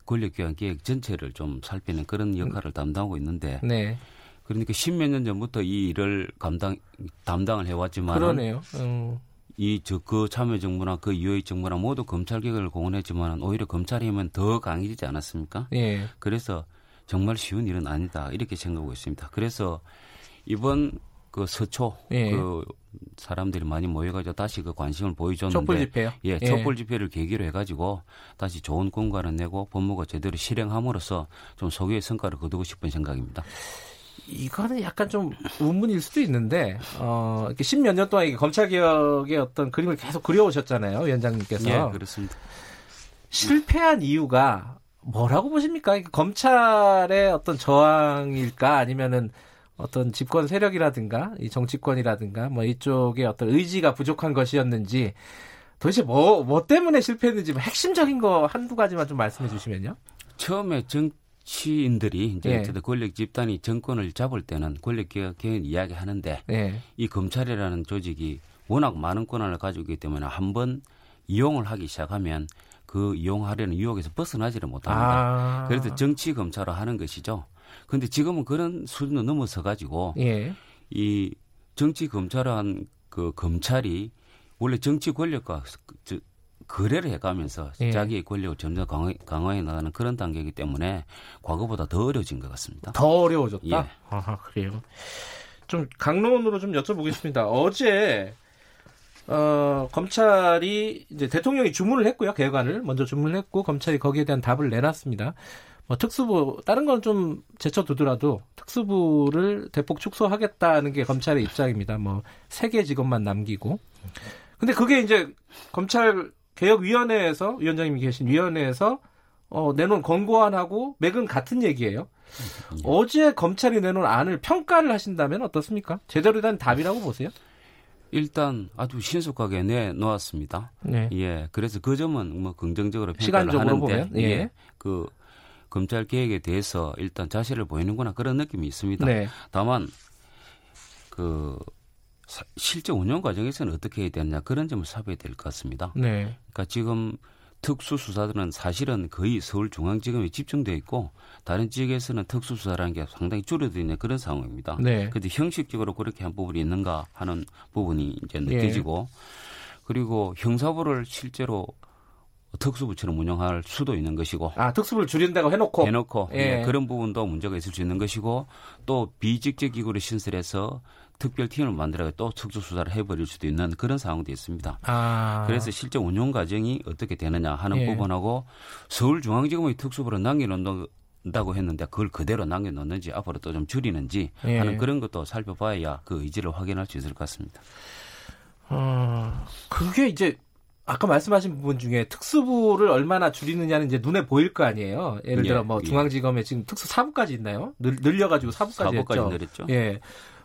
권력기관 기획 전체를 좀 살피는 그런 역할을 담당하고 있는데 네. 그러니까 십몇 년 전부터 이 일을 감당 담당을 해왔지만 그러네요. 음. 이저그 참여 정부나 그 이후의 정부나 모두 검찰 개혁을 공언했지만 오히려 검찰이 하면 더 강해지지 않았습니까? 예. 그래서 정말 쉬운 일은 아니다 이렇게 생각하고 있습니다. 그래서 이번 그 서초 예. 그 사람들이 많이 모여가지고 다시 그 관심을 보여줬는데 촛불 집회요? 예, 예, 촛불 집회를 계기로 해가지고 다시 좋은 공간을 내고 법무가 제대로 실행함으로써 좀 소기의 성과를 거두고 싶은 생각입니다. 이거는 약간 좀 의문일 수도 있는데 어 이렇게 십몇 년 동안 검찰 개혁의 어떤 그림을 계속 그려오셨잖아요 위원장님께서. 예, 그렇습니다. 실패한 이유가 뭐라고 보십니까? 검찰의 어떤 저항일까 아니면은 어떤 집권 세력이라든가 이 정치권이라든가 뭐 이쪽에 어떤 의지가 부족한 것이었는지 도대체 뭐, 뭐 때문에 실패했는지 뭐 핵심적인 거 한두 가지만 좀 말씀해 주시면요. 처음에 정, 정치인들이 이제 예. 어쨌든 권력 집단이 정권을 잡을 때는 권력 개혁 개혁 이야기 하는데 예. 이 검찰이라는 조직이 워낙 많은 권한을 가지고 있기 때문에 한 번 이용을 하기 시작하면 그 이용하려는 유혹에서 벗어나지를 못합니다. 아. 그래서 정치 검찰을 하는 것이죠. 그런데 지금은 그런 수준을 넘어서 가지고 예. 이 정치 검찰한 그 검찰이 원래 정치 권력과 거래를 해가면서 예. 자기의 권력을 점점 강화, 강화해 나가는 그런 단계이기 때문에 과거보다 더 어려워진 것 같습니다. 더 어려워졌다? 예. 아 그래요. 좀 강론으로 좀 여쭤보겠습니다. 어제 어, 검찰이 이제 대통령이 주문을 했고요. 개혁안을 먼저 주문을 했고 검찰이 거기에 대한 답을 내놨습니다. 뭐 특수부 다른 건 좀 제쳐두더라도 특수부를 대폭 축소하겠다는 게 검찰의 입장입니다. 뭐 세 개 직원만 남기고. 근데 그게 이제 검찰 개혁위원회에서 위원장님이 계신 위원회에서 어, 내놓은 권고안하고 맥은 같은 얘기예요. 예. 어제 검찰이 내놓은 안을 평가를 하신다면 어떻습니까? 제대로 된 답이라고 보세요? 일단 아주 신속하게 내놓았습니다. 네. 예. 그래서 그 점은 뭐 긍정적으로 평가를 하는데 보면? 예. 예. 그 검찰 개혁에 대해서 일단 자세를 보이는구나 그런 느낌이 있습니다. 네. 다만 그 실제 운영 과정에서는 어떻게 해야 되느냐 그런 점을 살펴야 될 것 같습니다. 네. 그러니까 지금 특수수사들은 사실은 거의 서울중앙지검에 집중되어 있고 다른 지역에서는 특수수사라는 게 상당히 줄어들어 있는 그런 상황입니다. 네. 그런데 형식적으로 그렇게 한 부분이 있는가 하는 부분이 이제 네. 느껴지고 네. 그리고 형사부를 실제로 특수부처럼 운영할 수도 있는 것이고. 아, 특수부를 줄인다고 해놓고. 해놓고. 예. 예. 그런 부분도 문제가 있을 수 있는 것이고 또 비직적 기구를 신설해서 특별 팀을 만들어 또 특수 수사를 해버릴 수도 있는 그런 상황도 있습니다. 아. 그래서 실제 운영 과정이 어떻게 되느냐 하는 예. 부분하고 서울중앙지검의 특수부를 남겨놓는 다고 했는데 그걸 그대로 남겨놓는지 앞으로 또 좀 줄이는지 예. 하는 그런 것도 살펴봐야 그 의지를 확인할 수 있을 것 같습니다. 어, 그게 이제 아까 말씀하신 부분 중에 특수부를 얼마나 줄이느냐는 이제 눈에 보일 거 아니에요. 예를 들어 예, 뭐 예. 중앙지검에 지금 특수 사부까지 있나요? 늘, 늘려가지고 사부까지 했죠. 늘렸죠. 예,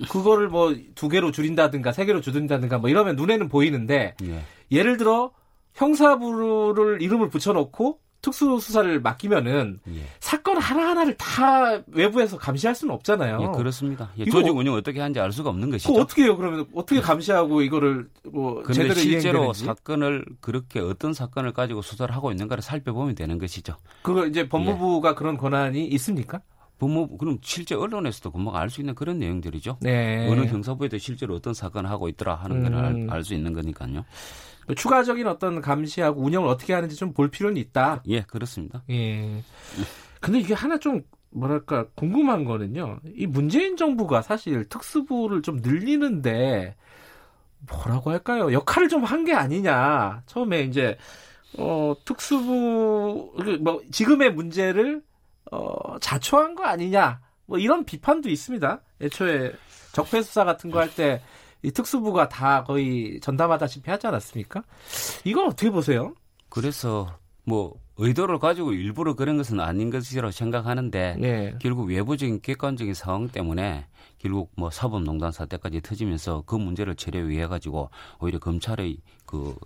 그거를 뭐 두 개로 줄인다든가 세 개로 줄인다든가 뭐 이러면 눈에는 보이는데 예. 예를 들어 형사부를 이름을 붙여놓고 특수 수사를 맡기면은 예. 사건 하나 하나를 다 외부에서 감시할 수는 없잖아요. 예, 그렇습니다. 예, 조직 운영 어떻게 하는지 알 수가 없는 것이죠. 어떻게 해요? 그러면 어떻게 감시하고 이거를 뭐 제대로 실제로? 사건을 그렇게 어떤 사건을 가지고 수사를 하고 있는가를 살펴보면 되는 것이죠. 그거 이제 법무부가 예. 그런 권한이 있습니까? 법무 그럼 실제 언론에서도 금방 알 수 있는 그런 내용들이죠. 네. 어느 형사부에도 실제로 어떤 사건을 하고 있더라 하는 걸 알수 음. 있는 거니까요. 뭐 추가적인 어떤 감시하고 운영을 어떻게 하는지 좀 볼 필요는 있다. 예, 그렇습니다. 예. 근데 이게 하나 좀 뭐랄까 궁금한 거는요. 이 문재인 정부가 사실 특수부를 좀 늘리는데 뭐라고 할까요? 역할을 좀 한 게 아니냐. 처음에 이제 어 특수부 그뭐 지금의 문제를 어 자초한 거 아니냐. 뭐 이런 비판도 있습니다. 애초에 적폐 수사 같은 거 할 때 이 특수부가 다 거의 전담하다시피 하지 않았습니까? 이건 어떻게 보세요? 그래서 뭐 의도를 가지고 일부러 그런 것은 아닌 것이라고 생각하는데 네. 결국 외부적인 객관적인 상황 때문에 결국 뭐 사법농단 사태까지 터지면서 그 문제를 처리해 위해 가지고 오히려 검찰의 그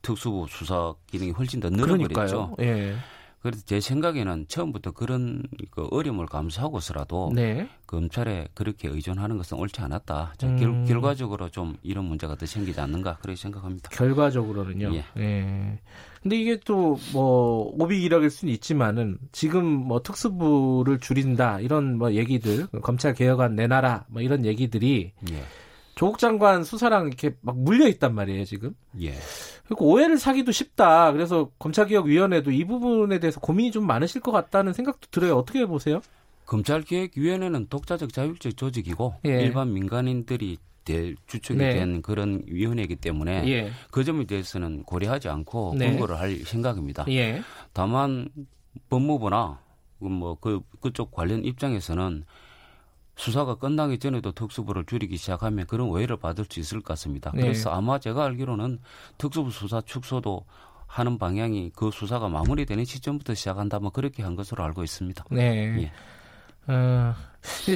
특수부 수사 기능이 훨씬 더 늘어버렸죠. 예. 그래서 제 생각에는 처음부터 그런 그 어려움을 감수하고서라도 네. 검찰에 그렇게 의존하는 것은 옳지 않았다. 음. 결, 과적으로 좀 이런 문제가 더 생기지 않는가 그렇게 생각합니다. 결과적으로는요. 예. 예. 근데 이게 또 뭐 오비기락일 수는 있지만은 지금 뭐 특수부를 줄인다 이런 뭐 얘기들 검찰 개혁안 내놔라 뭐 이런 얘기들이 예. 조국 장관 수사랑 이렇게 막 물려 있단 말이에요 지금. 예. 그리고 오해를 사기도 쉽다. 그래서 검찰개혁위원회도 이 부분에 대해서 고민이 좀 많으실 것 같다는 생각도 들어요. 어떻게 보세요? 검찰개혁위원회는 독자적 자율적 조직이고 예. 일반 민간인들이 대, 주축이 네. 된 그런 위원회이기 때문에 예. 그 점에 대해서는 고려하지 않고 네. 권고를 할 생각입니다. 예. 다만 법무부나 뭐 그 그쪽 관련 입장에서는 수사가 끝나기 전에도 특수부를 줄이기 시작하면 그런 오해를 받을 수 있을 것 같습니다. 네. 그래서 아마 제가 알기로는 특수부 수사 축소도 하는 방향이 그 수사가 마무리되는 시점부터 시작한다 뭐 그렇게 한 것으로 알고 있습니다. 네. 예. 어,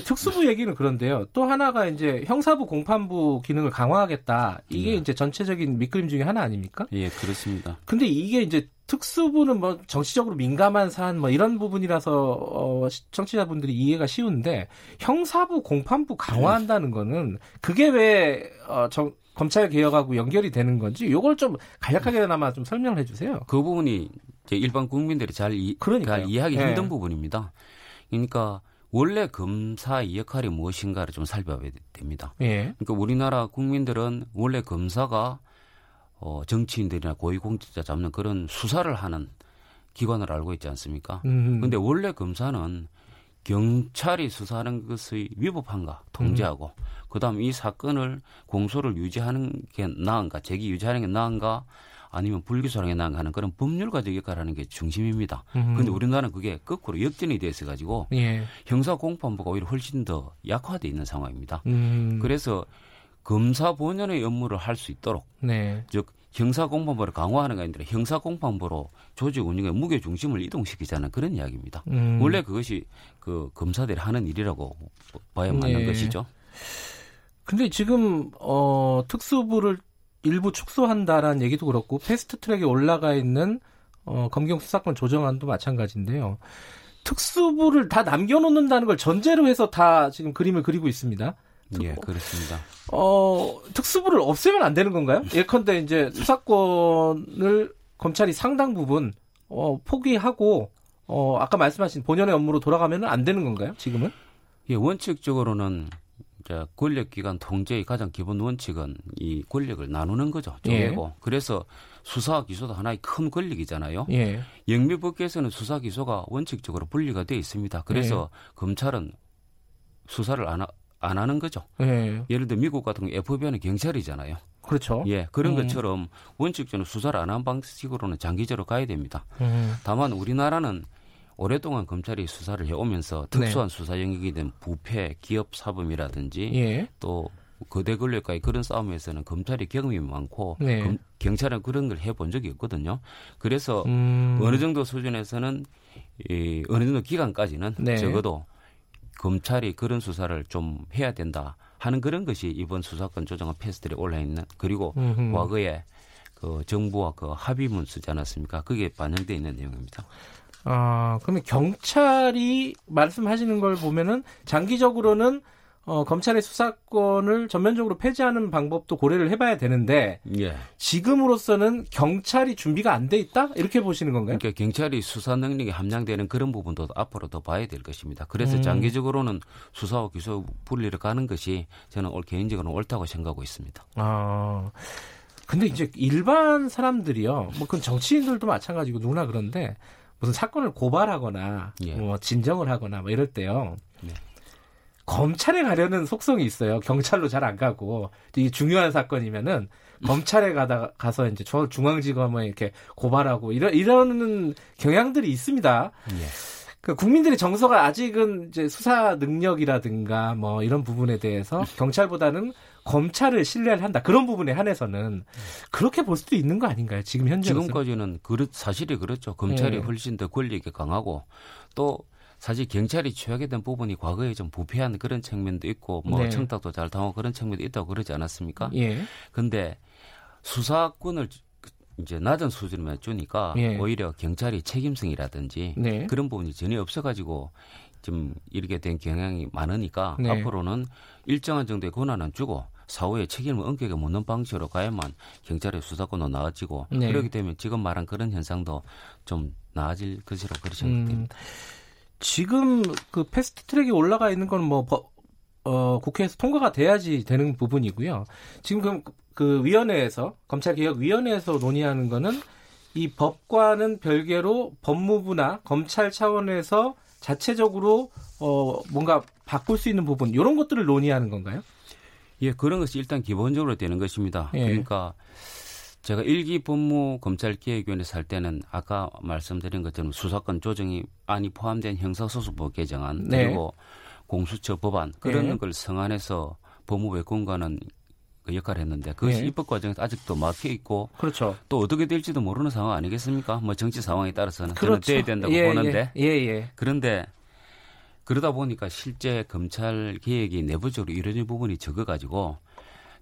특수부 얘기는 그런데요. 또 하나가 이제 형사부 공판부 기능을 강화하겠다. 이게 예. 이제 전체적인 밑그림 중에 하나 아닙니까? 예, 그렇습니다. 근데 이게 이제 특수부는 뭐 정치적으로 민감한 사안 뭐 이런 부분이라서 어 청취자분들이 이해가 쉬운데 형사부 공판부 강화한다는 거는 그게 왜어 정, 검찰 개혁하고 연결이 되는 건지 요걸 좀 간략하게나마 좀 설명을 해 주세요. 그 부분이 일반 국민들이 잘, 이, 잘 이해하기 네. 힘든 부분입니다. 그러니까 원래 검사의 역할이 무엇인가를 좀 살펴봐야 됩니다. 예. 그러니까 우리나라 국민들은 원래 검사가 어, 정치인들이나 고위공직자 잡는 그런 수사를 하는 기관을 알고 있지 않습니까? 그런데 원래 검사는 경찰이 수사하는 것의 위법한가 통제하고 음. 그다음 이 사건을 공소를 유지하는 게 나은가 제기 유지하는 게 나은가 아니면 나은가 하는 그런 법률가적 역할을 하는 게 중심입니다. 그런데 우리나라는 그게 거꾸로 역전이 돼 있어 가지고 예. 형사 공판부가 오히려 훨씬 더 약화돼 있는 상황입니다. 음. 그래서 검사 본연의 업무를 할 수 있도록 네. 즉 형사 공판부를 강화하는 게 아니라 형사 공판부로 조직 운영의 무게 중심을 이동시키자는 그런 이야기입니다. 음. 원래 그것이 그 검사들이 하는 일이라고 봐야 맞는 네. 것이죠. 근데 지금 어 특수부를 일부 축소한다라는 얘기도 그렇고 패스트 트랙에 올라가 있는 어 검경 수사권 조정안도 마찬가지인데요. 특수부를 다 남겨놓는다는 걸 전제로 해서 다 지금 그림을 그리고 있습니다. 예, 그렇습니다. 어, 특수부를 없애면 안 되는 건가요? [laughs] 예컨대 이제 수사권을 검찰이 상당 부분 어, 포기하고 어, 아까 말씀하신 본연의 업무로 돌아가면 안 되는 건가요? 지금은? 예, 원칙적으로는 자, 권력기관 통제의 가장 기본 원칙은 이 권력을 나누는 거죠. 쪼개고. 예. 그래서 수사 기소도 하나의 큰 권력이잖아요. 예. 영미법계에서는 수사 기소가 원칙적으로 분리가 되어 있습니다. 그래서 예. 검찰은 수사를 안, 하, 안 하는 거죠. 예. 예를 들어 미국 같은 경우 FBI는 경찰이잖아요. 그렇죠. 예, 그런 음. 것처럼 원칙적으로 수사를 안 한 방식으로는 장기적으로 가야 됩니다. 음. 다만 우리나라는 오랫동안 검찰이 수사를 해오면서 특수한 네. 수사 영역이 된 부패, 기업 사범이라든지 예. 또 거대 권력과의 그런 싸움에서는 검찰이 경험이 많고 네. 검, 경찰은 그런 걸 해본 적이 없거든요. 그래서 음. 어느 정도 수준에서는 이 어느 정도 기간까지는 네. 적어도 검찰이 그런 수사를 좀 해야 된다 하는 그런 것이 이번 수사권 조정안 패스트에 올라 있는 그리고 음흠. 과거에 그 정부와 그 합의문 쓰지 않았습니까? 그게 반영돼 있는 내용입니다. 아, 그러면 경찰이 말씀하시는 걸 보면은 장기적으로는 어, 검찰의 수사권을 전면적으로 폐지하는 방법도 고려를 해봐야 되는데 예. 지금으로서는 경찰이 준비가 안 돼 있다 이렇게 보시는 건가요? 그러니까 경찰이 수사 능력이 함량되는 그런 부분도 앞으로 더 봐야 될 것입니다. 그래서 음. 장기적으로는 수사와 기소 분리를 가는 것이 저는 개인적으로 옳다고 생각하고 있습니다. 아. 근데 이제 일반 사람들이요, 뭐 그건 정치인들도 마찬가지고 누구나 그런데 무슨 사건을 고발하거나 예. 뭐 진정을 하거나 뭐 이럴 때요. 네. 검찰에 가려는 속성이 있어요. 경찰로 잘 안 가고 이 중요한 사건이면은 검찰에 가다 가서 이제 저 중앙지검에 이렇게 고발하고 이런 이러는 경향들이 있습니다. 예. 그 국민들의 정서가 아직은 이제 수사 능력이라든가 뭐 이런 부분에 대해서 [laughs] 경찰보다는 검찰을 신뢰를 한다. 그런 부분에 한해서는 그렇게 볼 수도 있는 거 아닌가요? 지금 현재 지금까지는 그렇 사실이 그렇죠. 검찰이 네. 훨씬 더 권력이 강하고 또 사실 경찰이 취하게 된 부분이 과거에 좀 부패한 그런 측면도 있고 뭐 네. 청탁도 잘 당하고 그런 측면도 있다고 그러지 않았습니까? 예. 근데 수사권을 이제 낮은 수준으로 주니까 예. 오히려 경찰이 책임성이라든지 네. 그런 부분이 전혀 없어가지고 좀 이렇게 된 경향이 많으니까 네. 앞으로는 일정한 정도의 권한은 주고 사후에 책임을 엄격하게 묻는 방식으로 가야만 경찰의 수사권도 나아지고 네. 그렇기 때문에 지금 말한 그런 현상도 좀 나아질 것이라고 그렇게 생각됩니다. 음, 지금 그 패스트 트랙에 올라가 있는 건뭐 어, 국회에서 통과가 돼야지 되는 부분이고요. 지금 그, 그 위원회에서 검찰개혁위원회에서 논의하는 거는 이 법과는 별개로 법무부나 검찰 차원에서 자체적으로 어 뭔가 바꿀 수 있는 부분 이런 것들을 논의하는 건가요? 예, 그런 것이 일단 기본적으로 되는 것입니다. 예. 그러니까 제가 일기 법무 검찰개혁위원회 살 때는 아까 말씀드린 것처럼 수사권 조정이 안이 포함된 형사소수법 개정안 네. 그리고 공수처 법안 그런 네. 걸 성안해서 법무부의 공간은 그 역할을 했는데 그것이 네. 입법 과정에서 아직도 막혀 있고 그렇죠. 또 어떻게 될지도 모르는 상황 아니겠습니까? 뭐 정치 상황에 따라서는 그렇죠. 저는 돼야 된다고 예, 보는데 예, 예, 예. 그런데 그러다 보니까 실제 검찰 개혁이 내부적으로 이루어진 부분이 적어가지고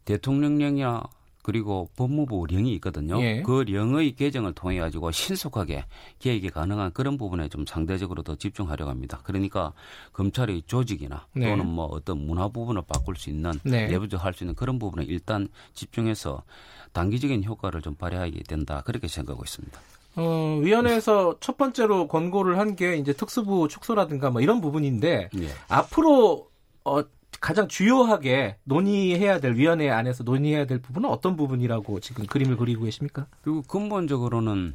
대통령령이나 그리고 법무부 령이 있거든요. 예. 그 령의 개정을 통해 가지고 신속하게 개혁이 가능한 그런 부분에 좀 상대적으로 더 집중하려고 합니다. 그러니까 검찰의 조직이나 네. 또는 뭐 어떤 문화 부분을 바꿀 수 있는 네. 내부적 할 수 있는 그런 부분에 일단 집중해서 단기적인 효과를 좀 발휘하게 된다 그렇게 생각하고 있습니다. 어, 위원회에서 첫 번째로 권고를 한 게 이제 특수부 축소라든가 뭐 이런 부분인데 예. 앞으로 어, 가장 주요하게 논의해야 될 위원회 안에서 논의해야 될 부분은 어떤 부분이라고 지금 그림을 그리고 계십니까? 그리고 근본적으로는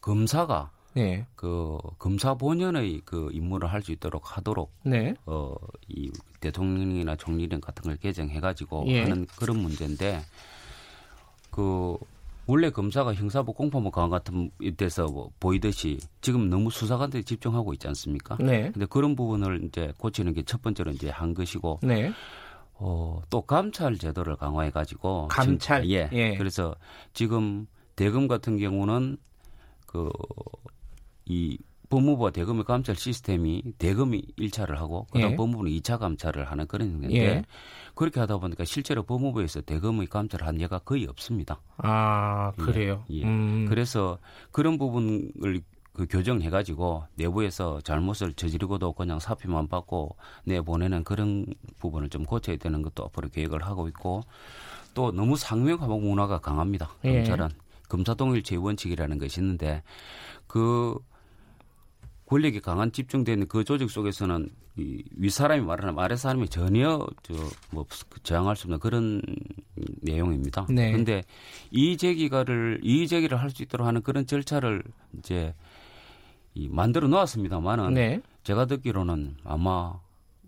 검사가 네. 그 검사 본연의 그 임무를 할 수 있도록 하도록 네. 어이 대통령이나 총리령 같은 걸 개정해 가지고 예. 하는 그런 문제인데 그 원래 검사가 형사부 공포법 강화 같은 데서 뭐 보이듯이 지금 너무 수사관들이 집중하고 있지 않습니까? 네. 근데 그런 부분을 이제 고치는 게 첫 번째로 이제 한 것이고 네. 어, 또 감찰 제도를 강화해 가지고 감찰 지금, 예. 예. 그래서 지금 대검 같은 경우는 그이 법무부와 대검의 감찰 시스템이 대검이 1차를 하고 그다음 예. 법무부는 2차 감찰을 하는 그런 형태인데 예. 그렇게 하다 보니까 실제로 법무부에서 대검의 감찰을 한 예가 거의 없습니다. 아 그래요. 예. 예. 음. 그래서 그런 부분을 그 교정해 가지고 내부에서 잘못을 저지르고도 그냥 사표만 받고 내보내는 그런 부분을 좀 고쳐야 되는 것도 앞으로 계획을 하고 있고 또 너무 상명하복 문화가 강합니다. 예. 검찰은 검사동일체 원칙이라는 것이 있는데 그 권력이 강한 집중되는 그 조직 속에서는 이 윗사람이 말하는 아랫사람이 전혀 저뭐 저항할 수 없는 그런 내용입니다. 네. 근데 이 제기가를 이 제기를 할 수 있도록 하는 그런 절차를 이제 이 만들어 놓았습니다만은 네. 제가 듣기로는 아마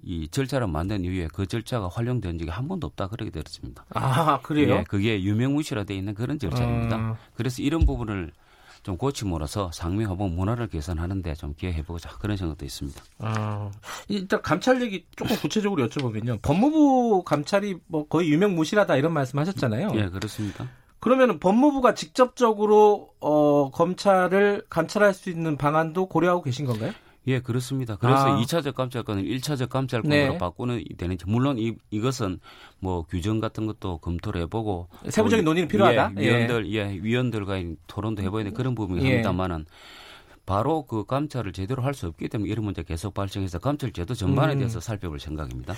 이 절차를 만든 이후에 그 절차가 활용된 적이 한 번도 없다 그렇게 들었습니다. 아 그래요? 예, 그게 유명무실화 돼 있는 그런 절차입니다. 아... 그래서 이런 부분을 좀 고침으로써 상명하복 문화를 개선하는데 좀 기여해보자 그런 생각도 있습니다. 아, 일단 감찰 얘기 조금 구체적으로 여쭤보면요. 법무부 감찰이 뭐 거의 유명무실하다 이런 말씀하셨잖아요. 예, 그렇습니다. 그러면 법무부가 직접적으로 어, 검찰을 감찰할 수 있는 방안도 고려하고 계신 건가요? 예, 그렇습니다. 그래서 아. 2차적 감찰권을 1차적 감찰권으로 네. 바꾸는 되는지 물론 이, 이것은 뭐 규정 같은 것도 검토를 해보고 세부적인 논의는 필요하다. 예, 위원들 예, 예 위원들과 토론도 해봐야 되는 그런 부분이 예. 합니다만은 바로 그 감찰을 제대로 할 수 없기 때문에 이런 문제 계속 발생해서 감찰 제도 전반에 음. 대해서 살펴볼 생각입니다.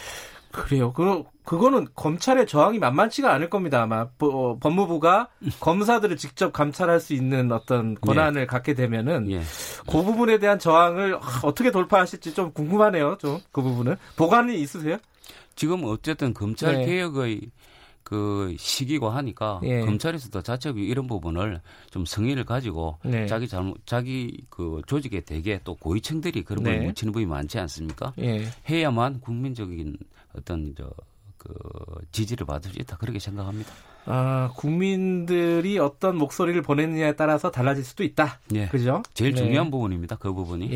그래요. 그 그거는 검찰의 저항이 만만치가 않을 겁니다. 아마 어, 법무부가 [laughs] 검사들을 직접 감찰할 수 있는 어떤 권한을 예. 갖게 되면은 예. 그 부분에 대한 저항을 어떻게 돌파하실지 좀 궁금하네요. 좀 그 부분은 보관이 있으세요? 지금 어쨌든 검찰 네. 개혁의 그 시기고 하니까 예. 검찰에서도 자체비 이런 부분을 좀 성의를 가지고 네. 자기 잘못 자기 그 조직에 대개 또 고위층들이 그런 걸 네. 묻히는 부분이 많지 않습니까? 예. 해야만 국민적인 어떤 저 그 지지를 받을 수 있다 그렇게 생각합니다. 아 국민들이 어떤 목소리를 보내느냐에 따라서 달라질 수도 있다. 예. 그죠? 제일 네. 중요한 부분입니다. 그 부분이.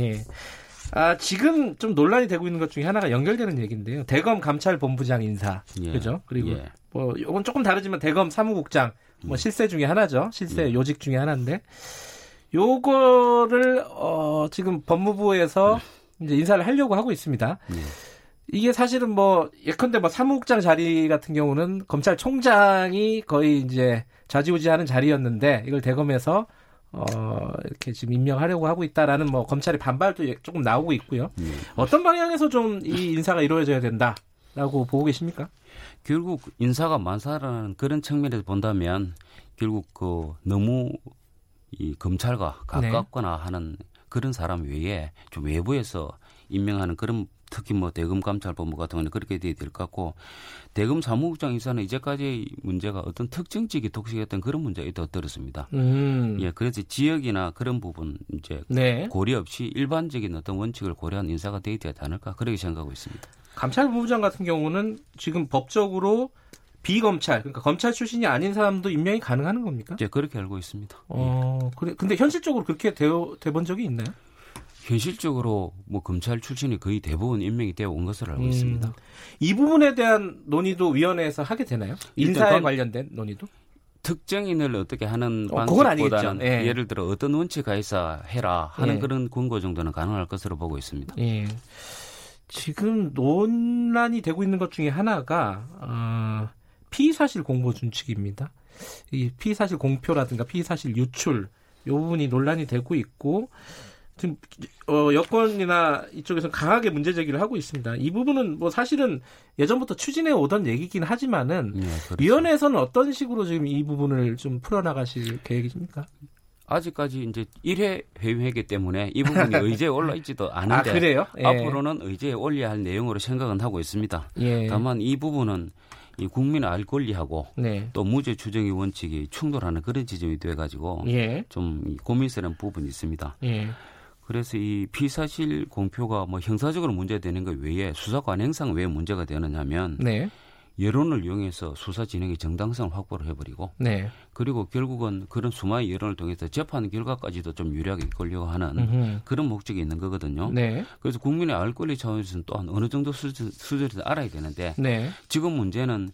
예. 아, 지금 좀 논란이 되고 있는 것 중에 하나가 연결되는 얘기인데요. 대검 감찰본부장 인사. 예. 그죠? 그리고 예. 뭐 이건 조금 다르지만 대검 사무국장 뭐 음. 실세 중에 하나죠. 실세 음. 요직 중에 하나인데 요거를 어 지금 법무부에서 네. 이제 인사를 하려고 하고 있습니다. 네. 이게 사실은 뭐 예컨대 뭐 사무국장 자리 같은 경우는 검찰총장이 거의 이제 좌지우지하는 자리였는데 이걸 대검에서 어, 이렇게 지금 임명하려고 하고 있다라는 뭐 검찰의 반발도 조금 나오고 있고요. 네. 어떤 방향에서 좀 이 인사가 이루어져야 된다라고 보고 계십니까? 결국 인사가 만사라는 그런 측면에서 본다면 결국 그 너무 이 검찰과 가깝거나 네. 하는 그런 사람 외에 좀 외부에서 임명하는 그런 특히 뭐 대검 감찰본부 같은 경우는 그렇게 돼야 될 것 같고 대검 사무국장 인사는 이제까지 문제가 어떤 특정직이 독식했던 그런 문제가 있다고 들었습니다. 음. 예, 그래서 지역이나 그런 부분 이제 네. 고려 없이 일반적인 어떤 원칙을 고려한 인사가 돼야 되지 않을까 그렇게 생각하고 있습니다. 감찰본부장 같은 경우는 지금 법적으로 비검찰, 그러니까 검찰 출신이 아닌 사람도 임명이 가능한 겁니까? 네, 그렇게 알고 있습니다. 어, 예. 그래, 근데 현실적으로 그렇게 되어, 돼본 적이 있나요? 현실적으로 뭐 검찰 출신이 거의 대부분 임명이 되어 온 것으로 알고 음, 있습니다. 이 부분에 대한 논의도 위원회에서 하게 되나요? 인사에 관련된 논의도? 특정인을 어떻게 하는 어, 방식보다는 예. 를 들어 어떤 원칙 하에서 해라 하는 예. 그런 권고 정도는 가능할 것으로 보고 있습니다. 예. 지금 논란이 되고 있는 것 중에 하나가 어, 피의사실 공보 준칙입니다. 이 피의사실 공표라든가 피의사실 유출 요 부분이 논란이 되고 있고 지금 어, 여권이나 이쪽에서 강하게 문제 제기를 하고 있습니다. 이 부분은 뭐 사실은 예전부터 추진해 오던 얘기긴 하지만은 네, 그렇죠. 위원회에서는 어떤 식으로 지금 이 부분을 좀 풀어나가실 계획이십니까? 아직까지 이제 1회 회의회기 때문에 이 부분이 [laughs] 의제에 올라 있지도 않은데 아? 예. 앞으로는 의제에 올려야 할 내용으로 생각은 하고 있습니다. 예. 다만 이 부분은 이 국민의 알 권리하고 네. 또 무죄 추정의 원칙이 충돌하는 그런 지점이 돼 가지고 예. 좀 고민스러운 부분이 있습니다. 예. 그래서 이 피사실 공표가 뭐 형사적으로 문제되는 것 외에 수사 관 행상 왜 문제가 되느냐면 네. 여론을 이용해서 수사 진행의 정당성을 확보를 해버리고 네. 그리고 결국은 그런 수많은 여론을 통해서 재판 결과까지도 좀 유리하게 이끌려고 하는 음흠. 그런 목적이 있는 거거든요. 네. 그래서 국민의 알 권리 차원에서는 또한 어느 정도 수준, 수준에서 알아야 되는데 네. 지금 문제는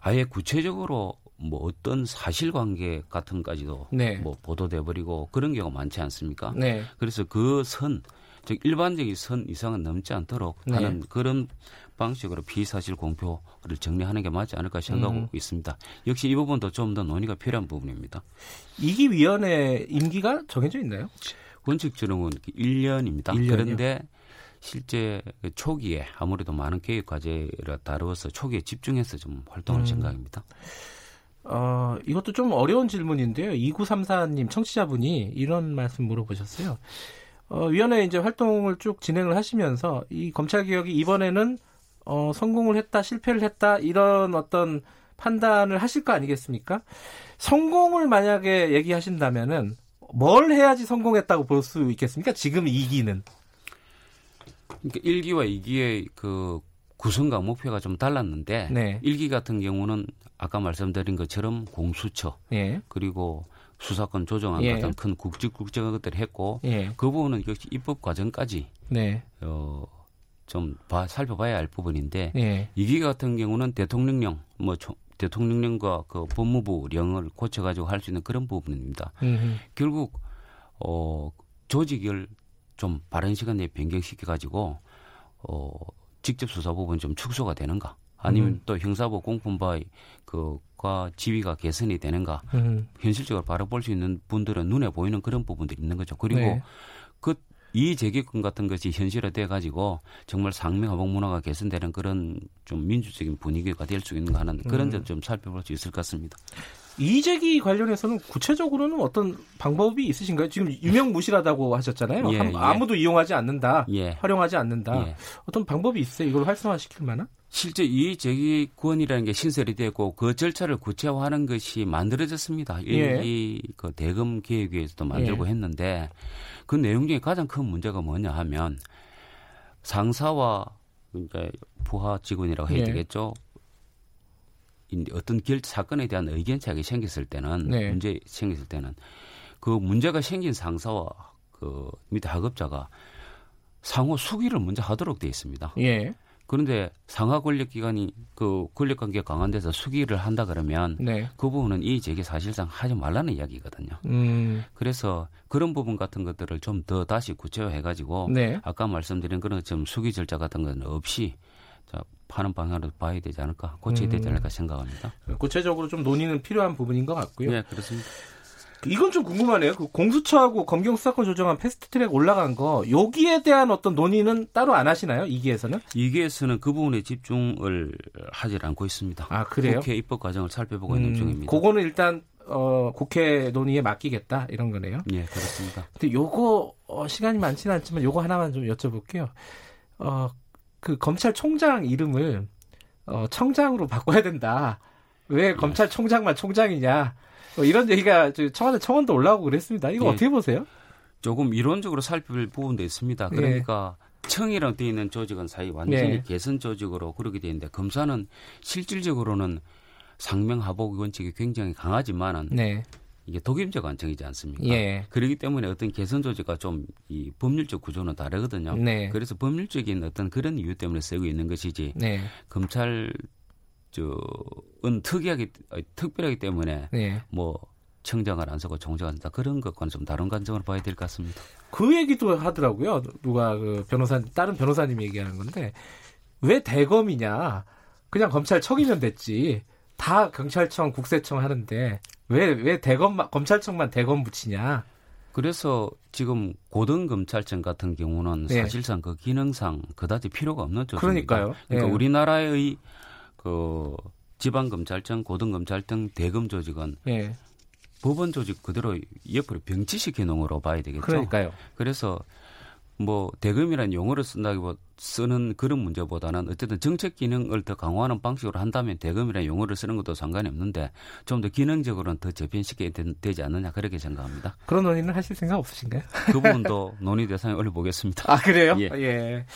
아예 구체적으로 뭐 어떤 사실관계 같은 까지도 네. 뭐 보도돼 버리고 그런 경우가 많지 않습니까? 네. 그래서 그 선, 즉 일반적인 선 이상은 넘지 않도록 네. 하는 그런 방식으로 비사실 공표를 정리하는 게 맞지 않을까 생각하고 음. 있습니다. 역시 이 부분도 좀 더 논의가 필요한 부분입니다. 이기 위원회 임기가 정해져 있나요? 원칙적으로는 1년입니다. 1년이요? 그런데 실제 초기에 아무래도 많은 계획 과제를 다루어서 초기에 집중해서 좀 활동할 음. 생각입니다. 어, 이것도 좀 어려운 질문인데요. 2934님 청취자분이 이런 말씀 물어보셨어요. 어, 위원회 이제 활동을 쭉 진행을 하시면서 이 검찰 개혁이 이번에는 어, 성공을 했다, 실패를 했다 이런 어떤 판단을 하실 거 아니겠습니까? 성공을 만약에 얘기하신다면은 뭘 해야지 성공했다고 볼 수 있겠습니까? 지금 2기는. 그러니까 1기와 2기의 그 구성 과 목표가 좀 달랐는데 네. 1기 같은 경우는 아까 말씀드린 것처럼 공수처 예. 그리고 수사권 조정안 예. 같은 큰 국직 국정한 것들을 했고 예. 그 부분은 역시 입법 과정까지 네. 어, 좀 봐, 살펴봐야 할 부분인데 예. 2기 같은 경우는 대통령령 뭐 초, 대통령령과 그 법무부령을 고쳐가지고 할 수 있는 그런 부분입니다. 음흠. 결국 어 조직을 좀 빠른 시간 내에 변경시켜 가지고 어 직접 수사 부분 좀 축소가 되는가 아니면 음. 또 형사부 공판바의 그과 지위가 개선이 되는가 음. 현실적으로 바라볼 수 있는 분들은 눈에 보이는 그런 부분들이 있는 거죠. 그리고 네. 그 이 재개권 같은 것이 현실화돼 가지고 정말 상명하복 문화가 개선되는 그런 좀 민주적인 분위기가 될 수 있는가 하는 그런 점 좀 살펴볼 수 있을 것 같습니다. 이재기 관련해서는 구체적으로는 어떤 방법이 있으신가요? 지금 유명무실하다고 하셨잖아요. 예, 예. 아무도 이용하지 않는다, 예. 활용하지 않는다. 예. 어떤 방법이 있어요? 이걸 활성화시킬 만한? 실제 이재기권이라는 게 신설이 되고 그 절차를 구체화하는 것이 만들어졌습니다. 예. 이그 대금 계획위에서도 만들고 예. 했는데 그 내용 중에 가장 큰 문제가 뭐냐 하면 상사와 그러니까 부하 직원이라고 해야 예. 되겠죠. 어떤 결 사건에 대한 의견 차이가 생겼을 때는 네. 문제 생겼을 때는 그 문제가 생긴 상사와 그 밑에 하급자가 상호 수기를 먼저 하도록 돼 있습니다. 예. 그런데 상하 권력 기관이 그 권력 관계가 강한 데서 수기를 한다 그러면 네. 그 부분은 이 제기 사실상 하지 말라는 이야기거든요. 음. 그래서 그런 부분 같은 것들을 좀 더 다시 구체화해 가지고 네. 아까 말씀드린 그런 좀 수기 절차 같은 건 없이 자, 하는 방향으로 봐야 되지 않을까 고쳐야 되지 음. 않을까 생각합니다. 구체적으로 좀 논의는 필요한 부분인 것 같고요. 네, 그렇습니다. 이건 좀 궁금하네요. 그 공수처하고 검경 수사권 조정안 패스트트랙 올라간 거 여기에 대한 어떤 논의는 따로 안 하시나요? 이기에서는? 이기에서는 그 부분에 집중을 하지 않고 있습니다. 아 그래요? 국회 입법 과정을 살펴보고 음, 있는 중입니다. 그거는 일단 어, 국회 논의에 맡기겠다 이런 거네요. 예, 그렇습니다. 근데 요거 어, 시간이 많지는 않지만 요거 하나만 좀 여쭤볼게요. 어, 그 검찰총장 이름을 어, 청장으로 바꿔야 된다. 왜 예. 검찰총장만 총장이냐? 뭐 이런 얘기가 청와대 청원도 올라오고 그랬습니다. 이거 예. 어떻게 보세요? 조금 이론적으로 살펴볼 부분도 있습니다. 예. 그러니까 예. 청이랑 되어 있는 조직은 사이 완전히 예. 개선 조직으로 그렇게 되어 있는데 검사는 실질적으로는 상명하복 원칙이 굉장히 강하지만은 네. 이게 독임적 안정이지 않습니까? 예. 그렇기 때문에 어떤 개선 조직과 좀 이 법률적 구조는 다르거든요. 네. 그래서 법률적인 어떤 그런 이유 때문에 쓰고 있는 것이지 네. 검찰 저은 특이하기 특별하기 때문에 네. 뭐 청장을 안 쓰고 총장을 쓴다 그런 것과는 좀 다른 관점으로 봐야 될 것 같습니다. 그 얘기도 하더라고요. 누가 그 변호사 다른 변호사님이 얘기하는 건데 왜 대검이냐? 그냥 검찰청이면 됐지. 다 경찰청, 국세청 하는데 왜 왜 대검 검찰청만 대검 붙이냐? 그래서 지금 고등 검찰청 같은 경우는 네. 사실상 그 기능상 그다지 필요가 없는 조직입니다. 그러니까요. 그러니까 네. 우리나라의 그 지방검찰청, 고등검찰청, 대검 조직은 네. 법원 조직 그대로 옆으로 병치시켜 놓은 거로 봐야 되겠죠. 그러니까요. 그래서 뭐 대금이라는 용어를 쓴다기보다 쓰는 그런 문제보다는 어쨌든 정책 기능을 더 강화하는 방식으로 한다면 대금이라는 용어를 쓰는 것도 상관이 없는데 좀 더 기능적으로는 더 재편시켜야 되지 않느냐 그렇게 생각합니다. 그런 논의는 하실 생각 없으신가요? [laughs] 그 부분도 논의 대상에 올려보겠습니다. 아 그래요? 예. 예.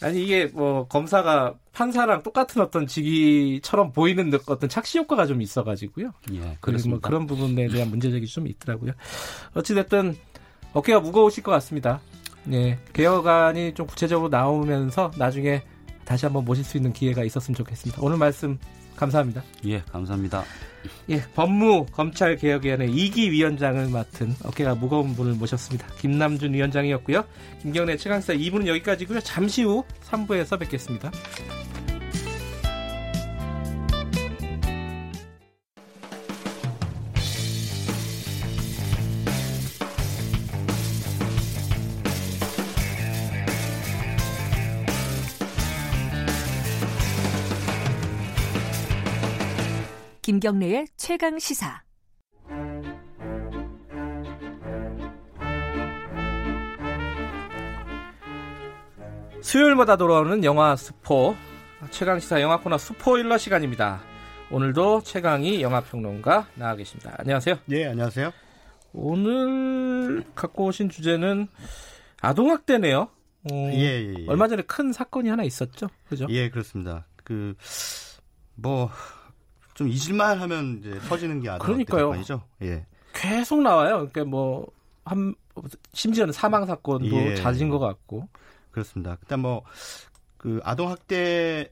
아니 이게 뭐 검사가 판사랑 똑같은 어떤 직위처럼 보이는 어떤 착시 효과가 좀 있어가지고요. 예, 그래서 뭐 그런 부분에 대한 문제제기 좀 있더라고요. 어찌됐든 어깨가 무거우실 것 같습니다. 예, 개혁안이 좀 구체적으로 나오면서 나중에 다시 한번 모실 수 있는 기회가 있었으면 좋겠습니다. 오늘 말씀 감사합니다. 예, 감사합니다. 예, 법무 검찰 개혁위원회 2기 위원장을 맡은 어깨가 무거운 분을 모셨습니다. 김남준 위원장이었고요. 김경래 최강사 2부는 여기까지고요. 잠시 후 3부에서 뵙겠습니다. 김경래의 최강 시사. 수요일마다 돌아오는 영화 스포 최강 시사 영화 코너 스포일러 시간입니다. 오늘도 최강희 영화 평론가 나와 계십니다. 안녕하세요. 예, 안녕하세요. 오늘 갖고 오신 주제는 아동학대네요. 어, 예, 예, 예, 얼마 전에 큰 사건이 하나 있었죠, 그죠? 예, 그렇습니다. 그 뭐 좀 잊을만 하면 이제 터지는 게 아동학대 죠 예. 계속 나와요. 그러니까 뭐 한 심지어는 사망 사건도 예. 잦은 것 같고. 그렇습니다. 일단 뭐그 아동 학대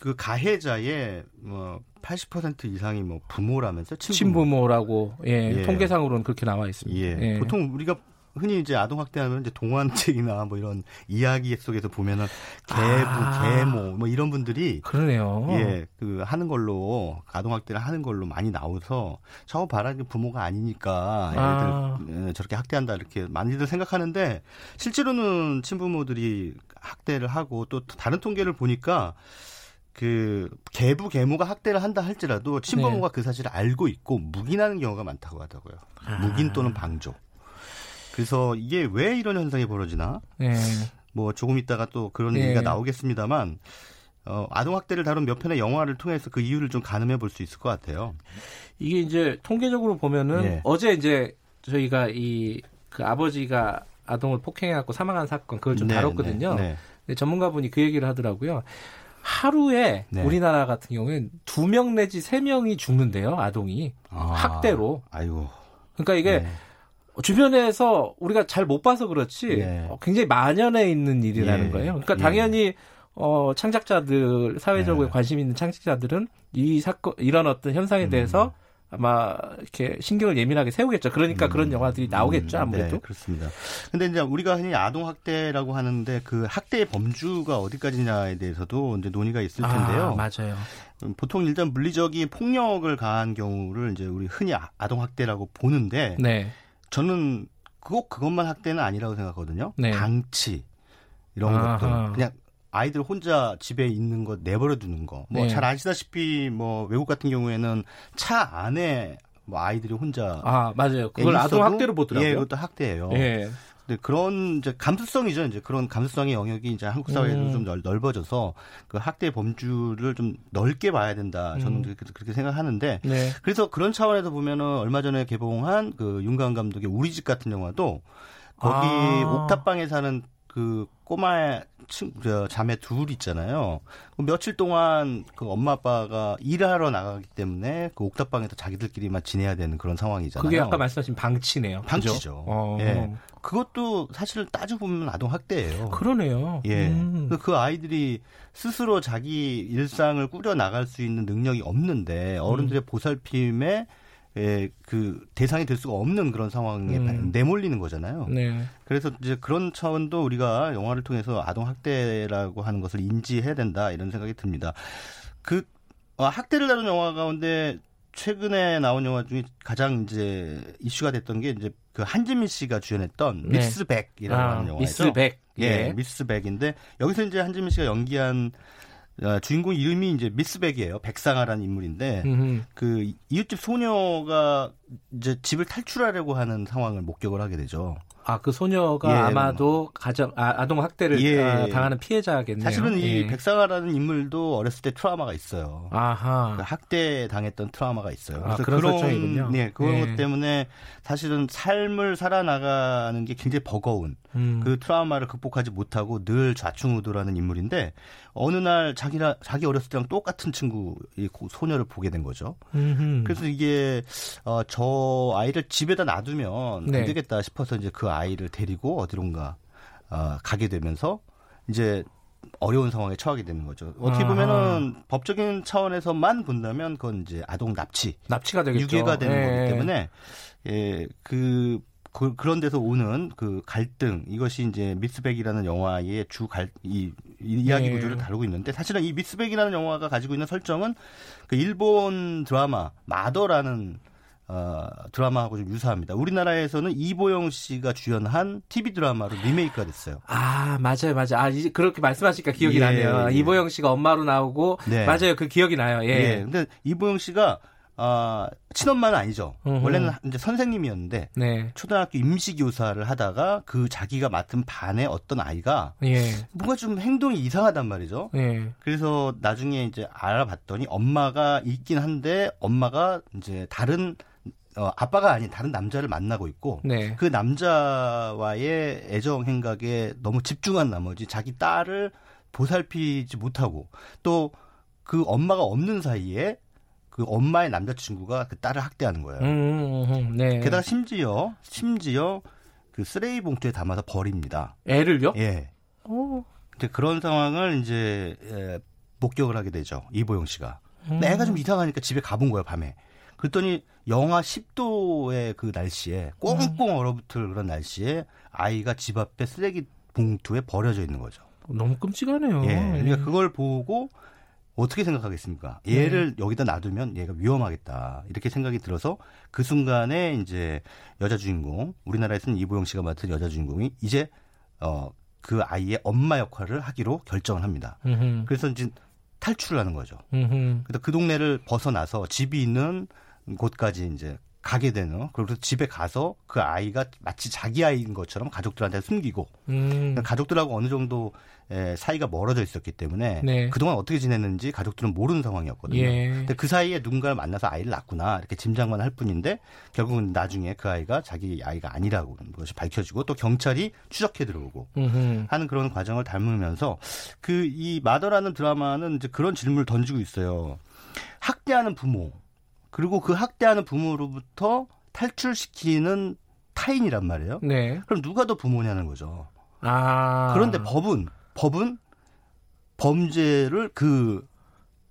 그 가해자의 뭐 80% 이상이 뭐 부모라면서 친부모. 라고 예, 예, 통계상으로는 그렇게 나와 있습니다. 예. 예. 보통 우리가 흔히 이제 아동 학대하면 이제 동화책이나 뭐 이런 이야기 속에서 보면은 계부, 아, 계모 뭐 이런 분들이 그러네요. 예, 그 하는 걸로 아동 학대를 하는 걸로 많이 나오서 저거 봐라 부모가 아니니까 애들 아. 예, 저렇게 학대한다 이렇게 많이들 생각하는데 실제로는 친부모들이 학대를 하고 또 다른 통계를 보니까 그 계부 계모가 학대를 한다 할지라도 친부모가 네. 그 사실을 알고 있고 묵인하는 경우가 많다고 하더라고요. 아. 묵인 또는 방조. 그래서 이게 왜 이런 현상이 벌어지나? 네. 뭐 조금 있다가 또 그런 네. 얘기가 나오겠습니다만 어, 아동학대를 다룬 몇 편의 영화를 통해서 그 이유를 좀 가늠해 볼 수 있을 것 같아요. 이게 이제 통계적으로 보면은 네. 어제 이제 저희가 이 그 아버지가 아동을 폭행해갖고 사망한 사건 그걸 좀 네, 다뤘거든요. 네, 네. 전문가분이 그 얘기를 하더라고요. 하루에 네. 우리나라 같은 경우에는 두 명 내지 세 명이 죽는데요, 아동이 아, 학대로. 아이고. 그러니까 이게 네. 주변에서 우리가 잘 못 봐서 그렇지 네. 굉장히 만연해 있는 일이라는 예. 거예요. 그러니까 예. 당연히 어 창작자들 사회적으로 네. 관심 있는 창작자들은 이 사건 이런 어떤 현상에 음. 대해서 아마 이렇게 신경을 예민하게 세우겠죠. 그러니까 음, 그런 영화들이 나오겠죠, 음, 아무래도. 네, 그렇습니다. 근데 이제 우리가 흔히 아동 학대라고 하는데 그 학대의 범주가 어디까지냐에 대해서도 이제 논의가 있을 아, 텐데요. 아, 맞아요. 음, 보통 일단 물리적인 폭력을 가한 경우를 이제 우리 흔히 아, 아동 학대라고 보는데 네. 저는 꼭 그것만 학대는 아니라고 생각하거든요. 네. 방치 이런 아하. 것들 그냥 아이들 혼자 집에 있는 거 내버려 두는 거. 뭐잘 네. 아시다시피 뭐 외국 같은 경우에는 차 안에 뭐 아이들이 혼자 아 맞아요. 그걸 아동 학대로 보더라고요. 예, 그것도 학대예요. 예. 근데 그런 이제 감수성이죠. 이제 그런 감수성의 영역이 이제 한국 사회에도 음. 좀 넓, 넓어져서 그 학대 범주를 좀 넓게 봐야 된다. 저는 음. 그렇게 생각하는데 네. 그래서 그런 차원에서 보면은 얼마 전에 개봉한 그 윤가은 감독의 우리 집 같은 영화도 거기 아. 옥탑방에 사는 그 꼬마 친, 저, 자매 둘 있잖아요. 그 며칠 동안 그 엄마 아빠가 일하러 나가기 때문에 그 옥탑방에서 자기들끼리만 지내야 되는 그런 상황이잖아요. 그게 아까 말씀하신 방치네요. 방치죠. 어. 예. 그것도 사실 따지고 보면 아동 학대예요. 그러네요. 예. 음. 그, 그 아이들이 스스로 자기 일상을 꾸려 나갈 수 있는 능력이 없는데 어른들의 음. 보살핌에 예, 그 대상이 될 수가 없는 그런 상황에 음. 내몰리는 거잖아요. 네. 그래서 이제 그런 차원도 우리가 영화를 통해서 아동 학대라고 하는 것을 인지해야 된다 이런 생각이 듭니다. 그 어, 학대를 다룬 영화 가운데 최근에 나온 영화 중에 가장 이제 이슈가 됐던 게 이제 그 한지민 씨가 주연했던 네. 미스 백이라고 아, 영화죠. 미스 백. 예, 예, 미스 백인데 여기서 이제 한지민 씨가 연기한 어, 주인공 이름이 이제 미스백이에요. 백상아라는 인물인데 음흠. 그 이웃집 소녀가 이제 집을 탈출하려고 하는 상황을 목격을 하게 되죠. 아, 그 소녀가 예, 아마도 가정 아, 동 학대를 예, 아, 당하는 피해자겠네요. 사실은 이 예. 백상아라는 인물도 어렸을 때 트라우마가 있어요. 아하. 그 학대 당했던 트라우마가 있어요. 아, 그래서 아, 그런, 그런 설정이군요. 네, 그런 예. 것 때문에 사실은 삶을 살아나가는 게 굉장히 버거운 음. 그 트라우마를 극복하지 못하고 늘 좌충우돌하는 인물인데 어느 날 자기나 자기 어렸을 때랑 똑같은 친구 이 소녀를 보게 된 거죠. 음흠. 그래서 이게 어, 저 아이를 집에다 놔두면 네. 안 되겠다 싶어서 이제 그 아이를 데리고 어디론가 어, 가게 되면서 이제 어려운 상황에 처하게 되는 거죠. 어떻게 보면은 아. 법적인 차원에서만 본다면 그건 이제 아동 납치, 납치가 되겠죠. 유괴가 되는 예. 거기 때문에 예, 그, 그 그런 데서 오는 그 갈등 이것이 이제 미스백이라는 영화의 주갈이 이 이야기 예. 구조를 다루고 있는데 사실은 이 미스백이라는 영화가 가지고 있는 설정은 그 일본 드라마 마더라는 어, 드라마하고 좀 유사합니다. 우리나라에서는 이보영 씨가 주연한 TV 드라마로 리메이크가 됐어요. 아, 맞아요, 맞아요. 아, 이제 그렇게 말씀하시니까 기억이 예, 나네요. 예. 이보영 씨가 엄마로 나오고, 네. 맞아요. 그 기억이 나요. 예. 예. 근데 이보영 씨가 아, 친엄마는 아니죠. 으흠. 원래는 이제 선생님이었는데 네. 초등학교 임시 교사를 하다가 그 자기가 맡은 반의 어떤 아이가 예. 뭔가 좀 행동이 이상하단 말이죠. 예. 그래서 나중에 이제 알아봤더니 엄마가 있긴 한데 엄마가 이제 다른 어, 아빠가 아닌 다른 남자를 만나고 있고 네. 그 남자와의 애정 행각에 너무 집중한 나머지 자기 딸을 보살피지 못하고 또 그 엄마가 없는 사이에 그 엄마의 남자친구가 그 딸을 학대하는 거예요. 음, 음, 음, 네. 게다가 심지어 심지어 그 쓰레기 봉투에 담아서 버립니다. 애를요? 예. 오. 이제 그런 상황을 이제 예, 목격을 하게 되죠. 이보영 씨가. 음. 애가 좀 이상하니까 집에 가본 거예요 밤에. 그랬더니 영하 10도의 그 날씨에 꽁꽁 음. 얼어붙을 그런 날씨에 아이가 집 앞에 쓰레기 봉투에 버려져 있는 거죠. 너무 끔찍하네요. 예. 그러니까 예. 그걸 보고 어떻게 생각하겠습니까? 얘를 네. 여기다 놔두면 얘가 위험하겠다. 이렇게 생각이 들어서 그 순간에 이제 여자 주인공, 우리나라에서는 이보영 씨가 맡은 여자 주인공이 이제 어, 그 아이의 엄마 역할을 하기로 결정을 합니다. 음흠. 그래서 이제 탈출을 하는 거죠. 그래서 그 동네를 벗어나서 집이 있는 곳까지 이제 가게 되는 그리고 집에 가서 그 아이가 마치 자기 아이인 것처럼 가족들한테 숨기고 음. 그러니까 가족들하고 어느 정도 사이가 멀어져 있었기 때문에 네. 그동안 어떻게 지냈는지 가족들은 모르는 상황이었거든요. 예. 근데 그 사이에 누군가를 만나서 아이를 낳구나 이렇게 짐작만 할 뿐인데 결국은 나중에 그 아이가 자기 아이가 아니라고 것이 밝혀지고 또 경찰이 추적해 들어오고 음흠. 하는 그런 과정을 닮으면서 그 이 마더라는 드라마는 이제 그런 질문을 던지고 있어요. 학대하는 부모 그리고 그 학대하는 부모로부터 탈출시키는 타인이란 말이에요. 네. 그럼 누가 더 부모냐는 거죠. 아. 그런데 법은 법은 범죄를 그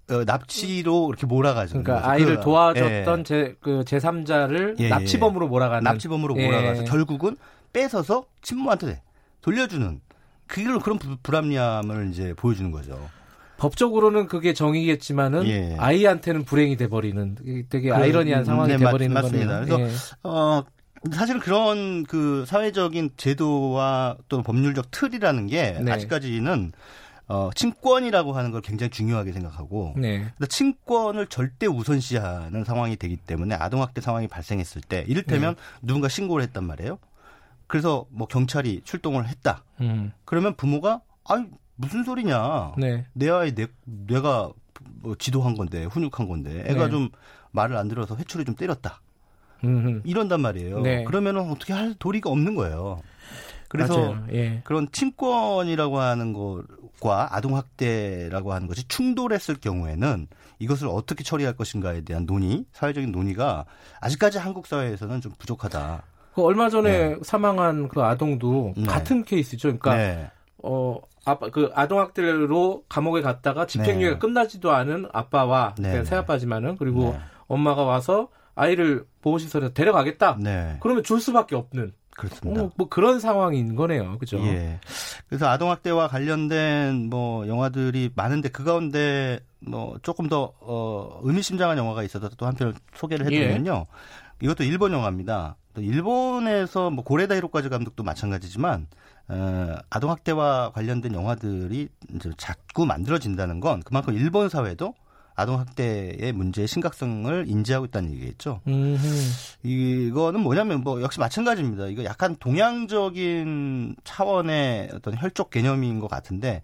어, 납치로 이렇게 몰아가죠. 그러니까 아이를 그, 도와줬던 예. 제, 그 제3자를 예, 예, 납치범으로 몰아가는. 납치범으로 예. 몰아가서 결국은 뺏어서 친모한테 돌려주는 그런 그런 불합리함을 이제 보여주는 거죠. 법적으로는 그게 정의겠지만은 예. 아이한테는 불행이 돼버리는 되게 그, 아이러니한 음, 상황이 네, 돼버리는 맞, 습니다 그래서 예. 어 사실은 그런 그 사회적인 제도와 또 법률적 틀이라는 게 네. 아직까지는 어, 친권이라고 하는 걸 굉장히 중요하게 생각하고 네. 친권을 절대 우선시하는 상황이 되기 때문에 아동학대 상황이 발생했을 때 이를테면 네. 누군가 신고를 했단 말이에요. 그래서 뭐 경찰이 출동을 했다. 음. 그러면 부모가 아니 무슨 소리냐. 네. 내 아이 내, 내가 뭐 지도한 건데 훈육한 건데 애가 네. 좀 말을 안 들어서 회초리 좀 때렸다. 음흠. 이런단 말이에요. 네. 그러면은 어떻게 할 도리가 없는 거예요. 그래서 예. 그런 친권이라고 하는 것과 아동 학대라고 하는 것이 충돌했을 경우에는 이것을 어떻게 처리할 것인가에 대한 논의, 사회적인 논의가 아직까지 한국 사회에서는 좀 부족하다. 그 얼마 전에 네. 사망한 그 아동도 네. 같은 케이스죠. 그러니까 네. 어 아빠 그 아동 학대로 감옥에 갔다가 집행유예가 네. 끝나지도 않은 아빠와 네. 새 아빠지만은 그리고 네. 엄마가 와서 아이를 보호시설에 데려가겠다. 네. 그러면 줄 수밖에 없는. 그렇습니다. 어, 뭐 그런 상황인 거네요. 그죠? 예. 그래서 아동학대와 관련된 뭐 영화들이 많은데 그 가운데 뭐 조금 더, 어, 의미심장한 영화가 있어서 또 한편 소개를 해드리면요. 예. 이것도 일본 영화입니다. 또 일본에서 뭐 고레다 히로까지 감독도 마찬가지지만 어, 아동학대와 관련된 영화들이 이제 자꾸 만들어진다는 건 그만큼 일본 사회도 아동학대의 문제의 심각성을 인지하고 있다는 얘기겠죠. 음흠. 이거는 뭐냐면 뭐 역시 마찬가지입니다. 이거 약간 동양적인 차원의 어떤 혈족 개념인 것 같은데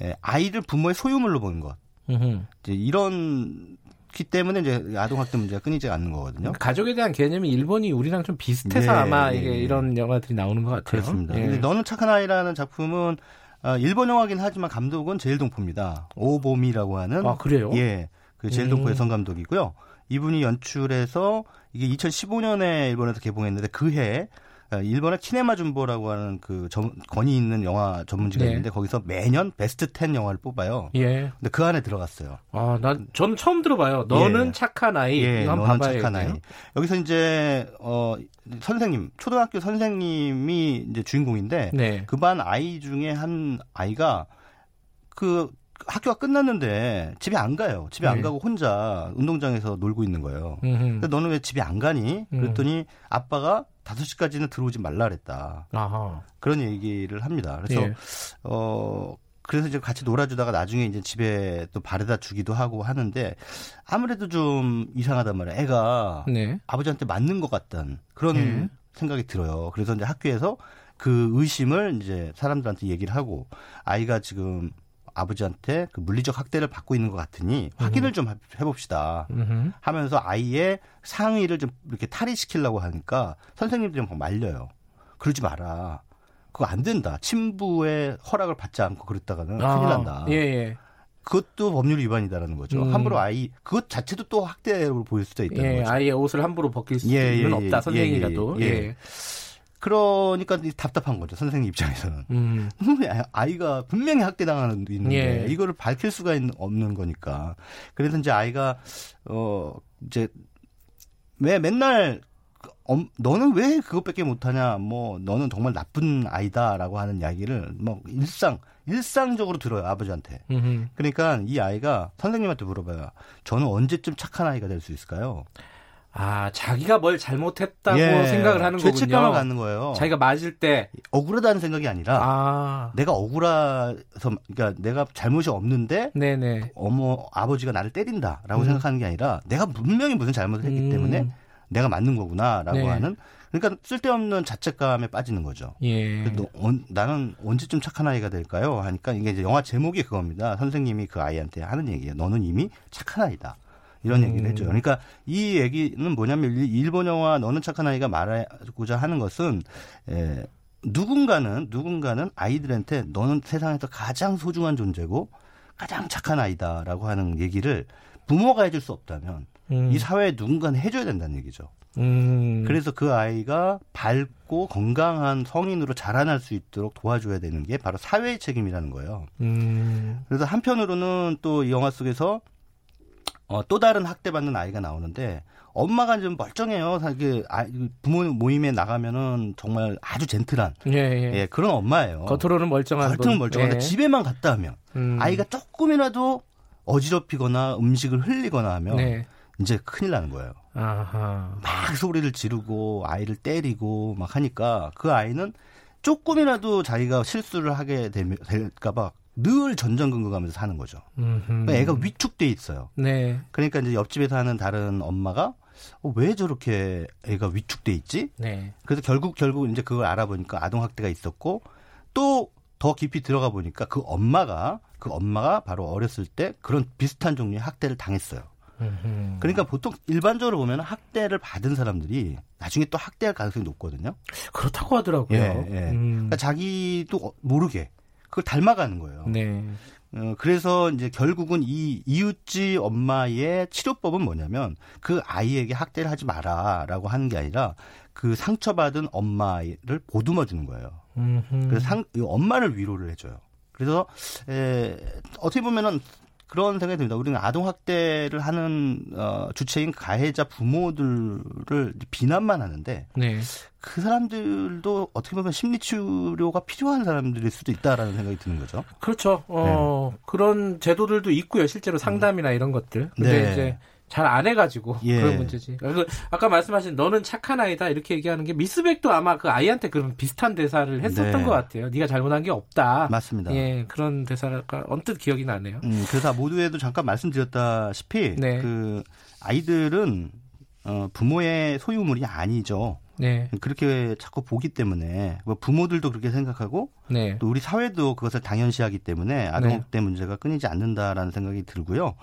에, 아이를 부모의 소유물로 보는 것. 음흠. 이제 이런 기 때문에 이제 아동 학대 문제가 끊이지 않는 거거든요. 가족에 대한 개념이 일본이 우리랑 좀 비슷해서 네, 아마 네, 이게 네. 이런 영화들이 나오는 것 같아요. 그렇습니다. 네. 너는 착한 아이라는 작품은 어, 일본 영화긴 하지만 감독은 제일동포입니다. 오보미라고 하는 아 그래요? 예, 그 제일동포 여성 음. 감독이고요. 이분이 연출해서 이게 2015년에 일본에서 개봉했는데 그해 어, 일본의 키네마 준보라고 하는 그 전, 권위 있는 영화 전문지가 네. 있는데 거기서 매년 베스트 10 영화를 뽑아요. 예. 근데 그 안에 들어갔어요. 아, 난 저는 처음 들어봐요. 너는 예. 착한 아이. 예, 너는 착한 아이. 여기서 이제 어 선생님, 초등학교 선생님이 이제 주인공인데 네. 그반 아이 중에 한 아이가 그 학교가 끝났는데 집에 안 가요. 집에 네. 안 가고 혼자 운동장에서 놀고 있는 거예요. 근데 너는 왜 집에 안 가니? 음. 그랬더니 음. 아빠가 5시까지는 들어오지 말라 그랬다. 아하. 그런 얘기를 합니다. 그래서 예. 어 그래서 이제 같이 놀아주다가 나중에 이제 집에 또 바래다 주기도 하고 하는데 아무래도 좀 이상하단 말이에요. 애가 네. 아버지한테 맞는 것 같다는 그런 네. 생각이 들어요. 그래서 이제 학교에서 그 의심을 이제 사람들한테 얘기를 하고 아이가 지금 아버지한테 그 물리적 학대를 받고 있는 것 같으니 확인을 좀 해봅시다 하면서 아이의 상의를 좀 이렇게 탈의시키려고 하니까 선생님들이 막 말려요. 그러지 마라. 그거 안 된다. 친부의 허락을 받지 않고 그랬다가는 아, 큰일 난다. 예, 예. 그것도 법률 위반이다라는 거죠. 음. 함부로 아이 그것 자체도 또 학대로 보일 수도 있다는 예, 거죠. 아이의 옷을 함부로 벗길 수는 예, 예, 없다. 예, 선생이라도. 예, 예. 그러니까 답답한 거죠. 선생님 입장에서는. 음. 아이가 분명히 학대당하는 게 있는데 이거를 밝힐 수가 없는 거니까. 그래서 이제 아이가 어 이제 왜 맨날 어, 너는 왜 그것밖에 못하냐, 뭐, 너는 정말 나쁜 아이다라고 하는 이야기를, 뭐, 일상, 일상적으로 들어요, 아버지한테. 음흠. 그러니까 이 아이가 선생님한테 물어봐요. 저는 언제쯤 착한 아이가 될 수 있을까요? 아, 자기가 뭘 잘못했다고 예, 생각을 하는 거군요. 죄책감을 갖는 거예요. 자기가 맞을 때 억울하다는 생각이 아니라 아. 내가 억울해서 그러니까 내가 잘못이 없는데 네네. 어머 아버지가 나를 때린다라고 음. 생각하는 게 아니라 내가 분명히 무슨 잘못을 했기 음. 때문에 내가 맞는 거구나라고 네. 하는 그러니까 쓸데없는 자책감에 빠지는 거죠. 예. 너, 어, 나는 언제쯤 착한 아이가 될까요? 하니까 이게 이제 영화 제목이 그겁니다. 선생님이 그 아이한테 하는 얘기예요. 너는 이미 착한 아이다. 이런 음. 얘기를 해줘요. 그러니까 이 얘기는 뭐냐면 일본 영화 너는 착한 아이가 말하고자 하는 것은 에, 누군가는 누군가는 아이들한테 너는 세상에서 가장 소중한 존재고 가장 착한 아이다라고 하는 얘기를 부모가 해줄 수 없다면 음. 이 사회에 누군가는 해줘야 된다는 얘기죠. 음. 그래서 그 아이가 밝고 건강한 성인으로 자라날 수 있도록 도와줘야 되는 게 바로 사회의 책임이라는 거예요. 음. 그래서 한편으로는 또 이 영화 속에서 어, 또 다른 학대받는 아이가 나오는데 엄마가 좀 멀쩡해요. 그 부모 모임에 나가면은 정말 아주 젠틀한 예, 예. 예 그런 엄마예요. 겉으로는 멀쩡한 겉으로는 멀쩡한데 예. 집에만 갔다 하면 음. 아이가 조금이라도 어지럽히거나 음식을 흘리거나 하면 네. 이제 큰일 나는 거예요. 아하. 막 소리를 지르고 아이를 때리고 막 하니까 그 아이는 조금이라도 자기가 실수를 하게 될까봐 늘 전전긍긍하면서 사는 거죠. 그러니까 애가 위축돼 있어요. 네. 그러니까 이제 옆집에서 하는 다른 엄마가 어, 왜 저렇게 애가 위축돼 있지? 네. 그래서 결국 결국 이제 그걸 알아보니까 아동 학대가 있었고 또 더 깊이 들어가 보니까 그 엄마가 그 엄마가 바로 어렸을 때 그런 비슷한 종류의 학대를 당했어요. 그러니까 보통 일반적으로 보면 학대를 받은 사람들이 나중에 또 학대할 가능성이 높거든요. 그렇다고 하더라고요. 예, 예. 음. 그러니까 자기도 모르게 그걸 닮아가는 거예요. 네. 어, 그래서 이제 결국은 이 이웃집 엄마의 치료법은 뭐냐면 그 아이에게 학대를 하지 마라라고 하는 게 아니라 그 상처받은 엄마를 보듬어 주는 거예요. 음흠. 그래서 상, 엄마를 위로를 해줘요. 그래서 에, 어떻게 보면은 그런 생각이 듭니다. 우리는 아동 학대를 하는 어, 주체인 가해자 부모들을 비난만 하는데 네. 그 사람들도 어떻게 보면 심리 치료가 필요한 사람들일 수도 있다라는 생각이 드는 거죠. 그렇죠. 어, 네. 그런 제도들도 있고요. 실제로 상담이나 이런 것들. 근데 네. 이제 잘 안 해가지고 예. 그런 문제지. 아까 말씀하신 너는 착한 아이다 이렇게 얘기하는 게 미스백도 아마 그 아이한테 그런 비슷한 대사를 했었던 네. 것 같아요. 네가 잘못한 게 없다. 맞습니다. 예, 그런 대사가 언뜻 기억이 나네요. 음, 그래서 모두에도 잠깐 말씀드렸다시피 네. 그 아이들은 어, 부모의 소유물이 아니죠. 네. 그렇게 자꾸 보기 때문에 뭐 부모들도 그렇게 생각하고 네. 또 우리 사회도 그것을 당연시하기 때문에 아동학대 네. 문제가 끊이지 않는다라는 생각이 들고요.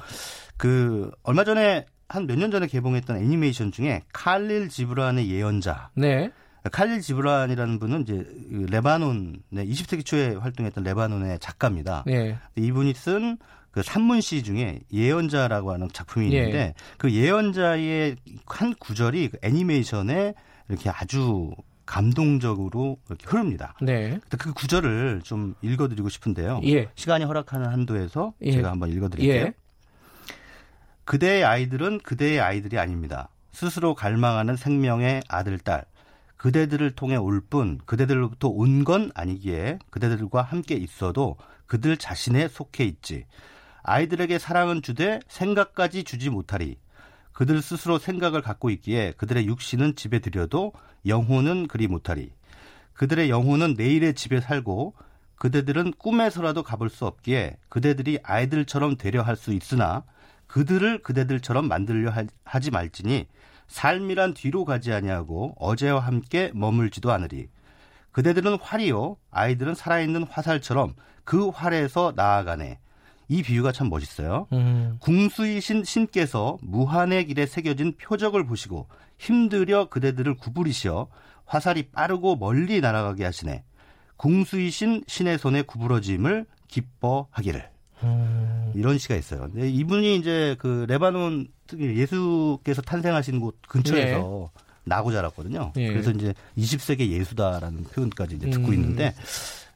그 얼마 전에 한 몇 년 전에 개봉했던 애니메이션 중에 칼릴 지브란의 예언자. 네. 칼릴 지브란이라는 분은 이제 그 레바논, 네, 20세기 초에 활동했던 레바논의 작가입니다. 네. 이분이 쓴 그 산문시 중에 예언자라고 하는 작품이 있는데 네. 그 예언자의 한 구절이 그 애니메이션에 이렇게 아주 감동적으로 이렇게 흐릅니다. 네. 그 구절을 좀 읽어드리고 싶은데요. 예. 시간이 허락하는 한도에서 예. 제가 한번 읽어드릴게요. 예. 그대의 아이들은 그대의 아이들이 아닙니다. 스스로 갈망하는 생명의 아들, 딸. 그대들을 통해 올 뿐 그대들로부터 온 건 아니기에 그대들과 함께 있어도 그들 자신에 속해 있지. 아이들에게 사랑은 주되 생각까지 주지 못하리. 그들 스스로 생각을 갖고 있기에 그들의 육신은 집에 들여도 영혼은 그리 못하리. 그들의 영혼은 내일의 집에 살고 그대들은 꿈에서라도 가볼 수 없기에 그대들이 아이들처럼 되려 할 수 있으나 그들을 그대들처럼 만들려 하지 말지니 삶이란 뒤로 가지 아니하고 어제와 함께 머물지도 않으리. 그대들은 활이요 아이들은 살아있는 화살처럼 그 활에서 나아가네. 이 비유가 참 멋있어요. 음. 궁수이신 신께서 무한의 길에 새겨진 표적을 보시고 힘들여 그대들을 구부리시어 화살이 빠르고 멀리 날아가게 하시네. 궁수이신 신의 손에 구부러짐을 기뻐하기를. 음. 이런 시가 있어요. 근데 이분이 이제 그 레바논 특히 예수께서 탄생하신 곳 근처에서 네. 나고 자랐거든요. 네. 그래서 이제 20세기 예수다라는 표현까지 이제 듣고 음. 있는데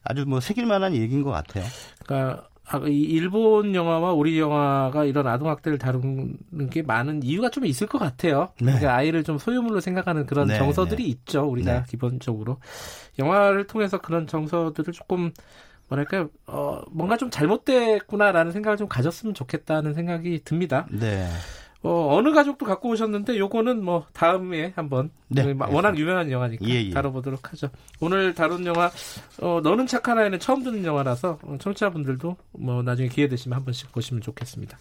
아주 뭐 새길 만한 얘기인 것 같아요. 그러니까 일본 영화와 우리 영화가 이런 아동 학대를 다루는 게 많은 이유가 좀 있을 것 같아요. 네. 그러니까 아이를 좀 소유물로 생각하는 그런 네, 정서들이 네. 있죠. 우리가 네. 기본적으로 영화를 통해서 그런 정서들을 조금 뭐랄까 어 뭔가 좀 잘못됐구나라는 생각을 좀 가졌으면 좋겠다는 생각이 듭니다. 네. 어, 어느 가족도 갖고 오셨는데 요거는 뭐 다음에 한번 네, 그 워낙 유명한 영화니까 예, 예. 다뤄보도록 하죠. 오늘 다룬 영화 어, 너는 착한 아이는 처음 듣는 영화라서 어, 청취자분들도 뭐 나중에 기회 되시면 한 번씩 보시면 좋겠습니다.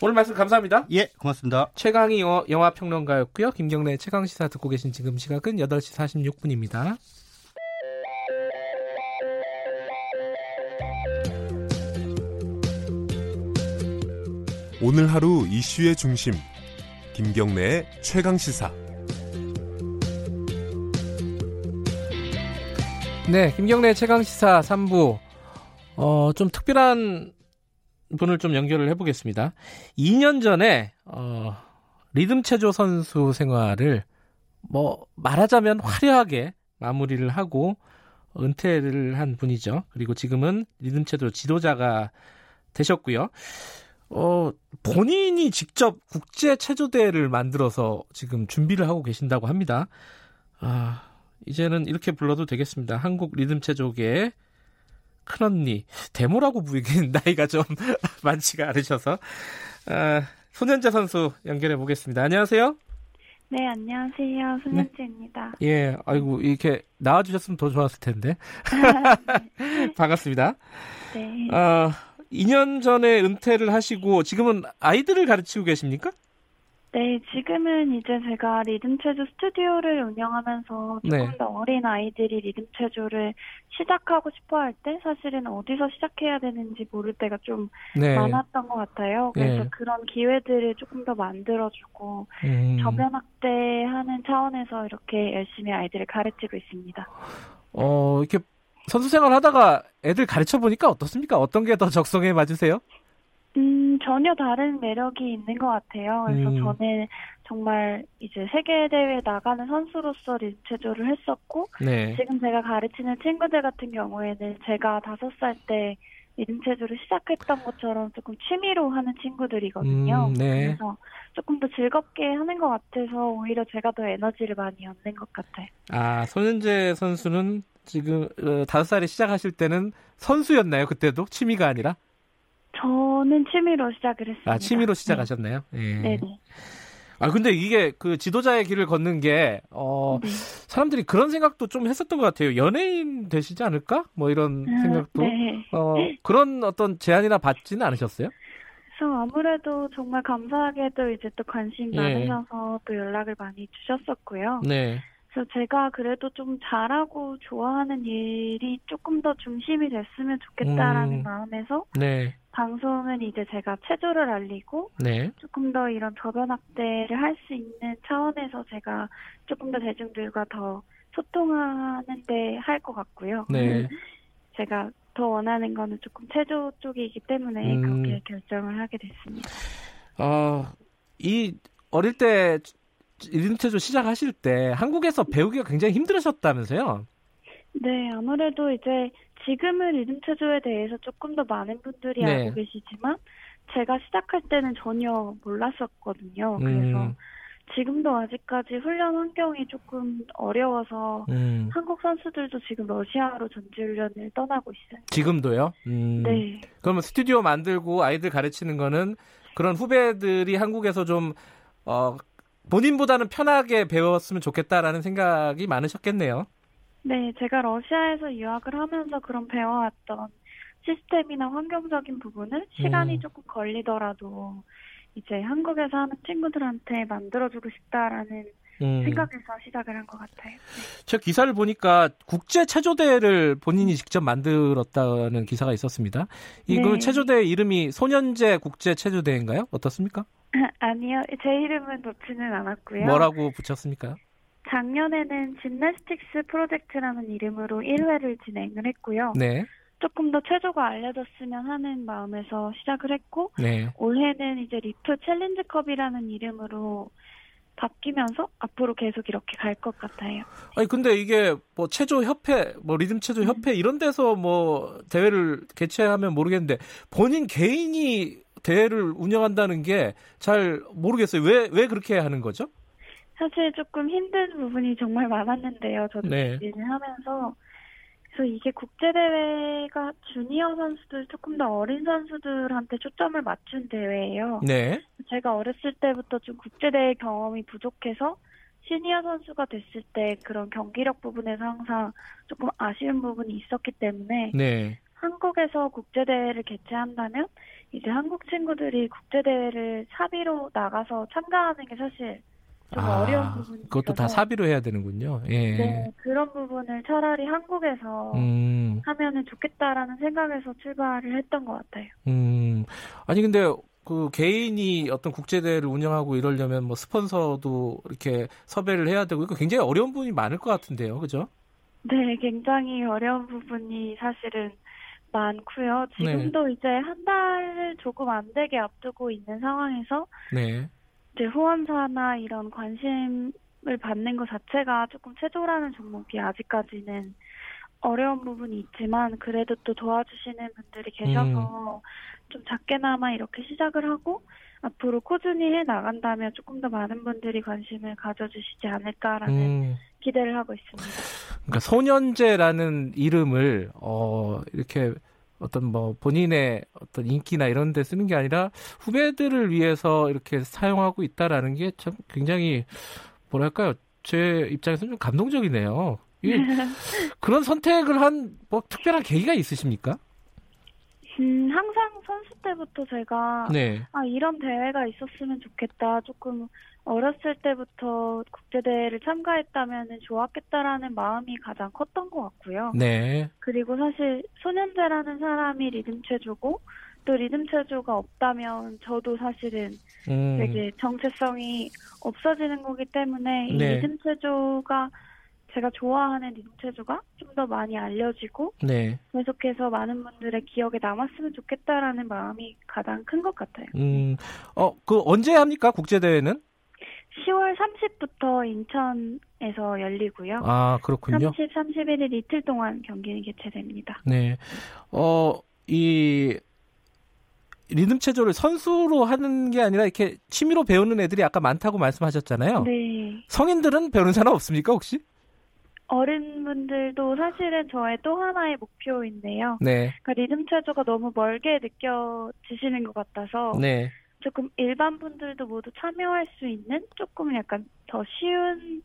오늘 말씀 감사합니다. 예, 고맙습니다. 최강희 영화 평론가였고요. 김경래 최강 시사 듣고 계신 지금 시각은 8시 46분입니다. 오늘 하루 이슈의 중심 김경래의 최강 시사 네, 김경래 최강 시사 3부 어, 좀 특별한 분을 좀 연결을 해보겠습니다. 2년 전에 어, 리듬 체조 선수 생활을 뭐 말하자면 화려하게 마무리를 하고 은퇴를 한 분이죠. 그리고 지금은 리듬 체조 지도자가 되셨고요. 어, 본인이 직접 국제 체조대회를 만들어서 지금 준비를 하고 계신다고 합니다. 아, 이제는 이렇게 불러도 되겠습니다. 한국 리듬 체조계의 큰언니. 데모라고 부르기는 [laughs] 나이가 좀 [laughs] 많지가 않으셔서. 아, 손현재 선수 연결해 보겠습니다. 안녕하세요. 네, 안녕하세요. 손현재입니다. 네. 예, 아이고, 이렇게 나와주셨으면 더 좋았을 텐데. [laughs] 네. 반갑습니다. 네. 어, 2년 전에 은퇴를 하시고 지금은 아이들을 가르치고 계십니까? 네, 지금은 이제 제가 리듬 체조 스튜디오를 운영하면서 조금 네. 더 어린 아이들이 리듬 체조를 시작하고 싶어 할 때 사실은 어디서 시작해야 되는지 모를 때가 좀 네. 많았던 것 같아요. 그래서 네. 그런 기회들을 조금 더 만들어주고 음. 저변 확대하는 차원에서 이렇게 열심히 아이들을 가르치고 있습니다. 어, 이렇게 선수 생활 하다가 애들 가르쳐 보니까 어떻습니까? 어떤 게 더 적성에 맞으세요? 음, 전혀 다른 매력이 있는 것 같아요. 그래서 음. 저는 정말 이제 세계대회 나가는 선수로서 림체조를 했었고, 네. 지금 제가 가르치는 친구들 같은 경우에는 제가 다섯 살 때 리듬체조를 시작했던 것처럼 조금 취미로 하는 친구들이거든요. 음, 네. 그래서 조금 더 즐겁게 하는 것 같아서 오히려 제가 더 에너지를 많이 얻는 것 같아요. 아, 손현재 선수는 지금 어, 다섯 살에 시작하실 때는 선수였나요? 그때도 취미가 아니라? 저는 취미로 시작을 했습니다. 아 취미로 시작하셨나요? 네. 네. 네. 아 근데 이게 그 지도자의 길을 걷는 게 어, 네. 사람들이 그런 생각도 좀 했었던 것 같아요. 연예인 되시지 않을까? 뭐 이런 아, 생각도 네. 어, 그런 어떤 제안이나 받지는 않으셨어요? 그래서 아무래도 정말 감사하게도 이제 또 관심 예. 많으셔서 또 연락을 많이 주셨었고요. 네. 그래서 제가 그래도 좀 잘하고 좋아하는 일이 조금 더 중심이 됐으면 좋겠다라는 음. 마음에서 네. 방송은 이제 제가 체조를 알리고 네. 조금 더 이런 저변 확대를 할 수 있는 차원에서 제가 조금 더 대중들과 더 소통하는데 할 것 같고요. 네. [laughs] 제가 더 원하는 거는 조금 체조 쪽이기 때문에 음. 그렇게 결정을 하게 됐습니다. 어, 이 어릴 때 리듬체조 시작하실 때 한국에서 배우기가 굉장히 힘들으셨다면서요? 네, 아무래도 이제 지금은 리듬 체조에 대해서 조금 더 많은 분들이 네. 알고 계시지만 제가 시작할 때는 전혀 몰랐었거든요. 그래서 음. 지금도 아직까지 훈련 환경이 조금 어려워서 음. 한국 선수들도 지금 러시아로 전지훈련을 떠나고 있어요. 지금도요? 음. 네. 그러면 스튜디오 만들고 아이들 가르치는 거는 그런 후배들이 한국에서 좀 어, 본인보다는 편하게 배웠으면 좋겠다라는 생각이 많으셨겠네요. 네, 제가 러시아에서 유학을 하면서 그런 배워왔던 시스템이나 환경적인 부분을 시간이 음. 조금 걸리더라도 이제 한국에서 하는 친구들한테 만들어주고 싶다라는 음. 생각에서 시작을 한 것 같아요. 네. 제가 기사를 보니까 국제 체조대회를 본인이 직접 만들었다는 기사가 있었습니다. 이 네. 체조대회 이름이 손연재 국제 체조대회인가요? 어떻습니까? [laughs] 아니요, 제 이름은 놓지는 않았고요. 뭐라고 붙였습니까? 작년에는 Gymnastics Project라는 이름으로 1회를 진행을 했고요. 네. 조금 더 체조가 알려졌으면 하는 마음에서 시작을 했고 네. 올해는 이제 Leap Challenge Cup이라는 이름으로 바뀌면서 앞으로 계속 이렇게 갈 것 같아요. 아니 근데 이게 뭐 체조 협회, 뭐 리듬 체조 협회 음. 이런 데서 뭐 대회를 개최하면 모르겠는데 본인 개인이 대회를 운영한다는 게 잘 모르겠어요. 왜 왜 그렇게 하는 거죠? 사실 조금 힘든 부분이 정말 많았는데요. 저도 네. 일을 하면서 그래서 이게 국제대회가 주니어 선수들 조금 더 어린 선수들한테 초점을 맞춘 대회예요. 네. 제가 어렸을 때부터 좀 국제대회 경험이 부족해서 시니어 선수가 됐을 때 그런 경기력 부분에서 항상 조금 아쉬운 부분이 있었기 때문에 네. 한국에서 국제대회를 개최한다면 이제 한국 친구들이 국제대회를 사비로 나가서 참가하는 게 사실 좀 아, 어려운 부분이 그것도 다 사비로 해야 되는군요. 예. 네, 그런 부분을 차라리 한국에서 음. 하면은 좋겠다라는 생각에서 출발을 했던 것 같아요. 음, 아니 근데 그 개인이 어떤 국제 대회를 운영하고 이러려면 뭐 스폰서도 이렇게 섭외를 해야 되고 이거 굉장히 어려운 부분이 많을 것 같은데요, 그죠? 네, 굉장히 어려운 부분이 사실은 많고요. 지금도 네. 이제 한 달 조금 안 되게 앞두고 있는 상황에서 네. 이제 후원사나 이런 관심을 받는 것 자체가 조금 체조라는 종목이 아직까지는 어려운 부분이 있지만 그래도 또 도와주시는 분들이 계셔서 음. 좀 작게나마 이렇게 시작을 하고 앞으로 꾸준히 해 나간다면 조금 더 많은 분들이 관심을 가져주시지 않을까라는 음. 기대를 하고 있습니다. 그러니까 소년제라는 이름을 어 이렇게 어떤 뭐 본인의 어떤 인기나 이런 데 쓰는 게 아니라 후배들을 위해서 이렇게 사용하고 있다라는 게 참 굉장히 뭐랄까요 제 입장에서는 좀 감동적이네요. [laughs] 그런 선택을 한 뭐 특별한 계기가 있으십니까? 음, 항상 선수 때부터 제가 네. 아 이런 대회가 있었으면 좋겠다. 조금 어렸을 때부터 국제대회를 참가했다면 좋았겠다라는 마음이 가장 컸던 것 같고요. 네. 그리고 사실 소년제라는 사람이 리듬체조고 또 리듬체조가 없다면 저도 사실은 음. 되게 정체성이 없어지는 거기 때문에 네. 이 리듬체조가 제가 좋아하는 리듬체조가 좀 더 많이 알려지고 네. 계속해서 많은 분들의 기억에 남았으면 좋겠다라는 마음이 가장 큰 것 같아요. 음, 어, 그 언제 합니까 국제 대회는? 10월 30부터 인천에서 열리고요. 아, 그렇군요. 30, 31일 이틀 동안 경기는 개최됩니다. 네. 어, 이 리듬 체조를 선수로 하는 게 아니라 이렇게 취미로 배우는 애들이 아까 많다고 말씀하셨잖아요. 네. 성인들은 배우는 사람 없습니까, 혹시? 어른분들도 사실은 저의 또 하나의 목표인데요. 네. 그러니까 리듬 체조가 너무 멀게 느껴지시는 것 같아서 네. 조금 일반 분들도 모두 참여할 수 있는 조금 약간 더 쉬운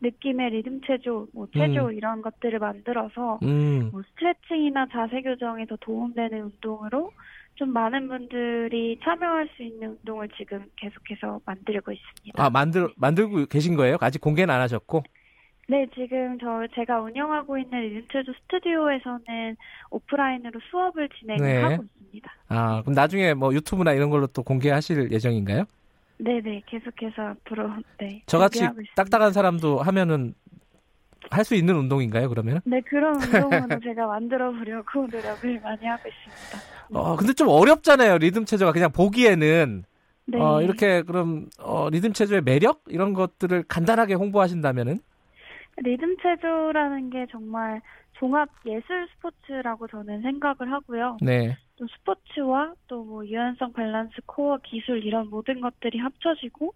느낌의 리듬 체조, 뭐 체조 음. 이런 것들을 만들어서 음. 뭐 스트레칭이나 자세 교정에 더 도움되는 운동으로 좀 많은 분들이 참여할 수 있는 운동을 지금 계속해서 만들고 있습니다. 아 만들 만들고 계신 거예요? 아직 공개는 안 하셨고? 네, 지금 저 제가 운영하고 있는 리듬체조 스튜디오에서는 오프라인으로 수업을 진행하고 네. 있습니다. 아, 그럼 나중에 뭐 유튜브나 이런 걸로 또 공개하실 예정인가요? 네, 네, 계속해서 앞으로 네. 저같이 딱딱한 사람도 하면은 할 수 있는 운동인가요, 그러면? 네, 그런 [laughs] 운동으로 제가 만들어 보려고 노력을 많이 하고 있습니다. 어, 근데 좀 어렵잖아요, 리듬 체조가 그냥 보기에는. 네. 어, 이렇게 그럼 어, 리듬 체조의 매력 이런 것들을 간단하게 홍보하신다면은 리듬 체조라는 게 정말 종합 예술 스포츠라고 저는 생각을 하고요. 네. 또 스포츠와 또 뭐 유연성 밸런스 코어 기술 이런 모든 것들이 합쳐지고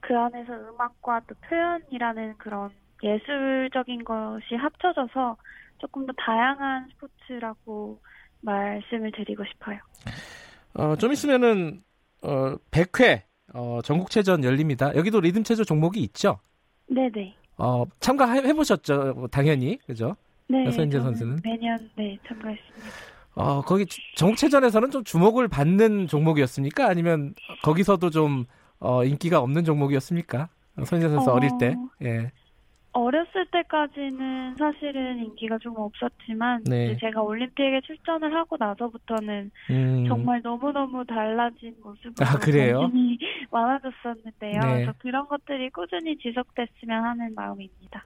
그 안에서 음악과 또 표현이라는 그런 예술적인 것이 합쳐져서 조금 더 다양한 스포츠라고 말씀을 드리고 싶어요. 어, 좀 있으면은 어, 100회 어, 전국체전 열립니다. 여기도 리듬체조 종목이 있죠? 네네. 어, 참가해 보셨죠? 당연히 그죠? 네. 손재 선수는 매년 네 참가했습니다. 어, 거기 전국체전에서는 좀 주목을 받는 종목이었습니까? 아니면 거기서도 좀 어, 인기가 없는 종목이었습니까? 손재 선수 어... 어릴 때. 예. 어렸을 때까지는 사실은 인기가 좀 없었지만 네. 제가 올림픽에 출전을 하고 나서부터는 음. 정말 너무너무 달라진 모습으로 아, 그래요? [laughs] 많아졌었는데요. 네. 그래서 그런 것들이 꾸준히 지속됐으면 하는 마음입니다.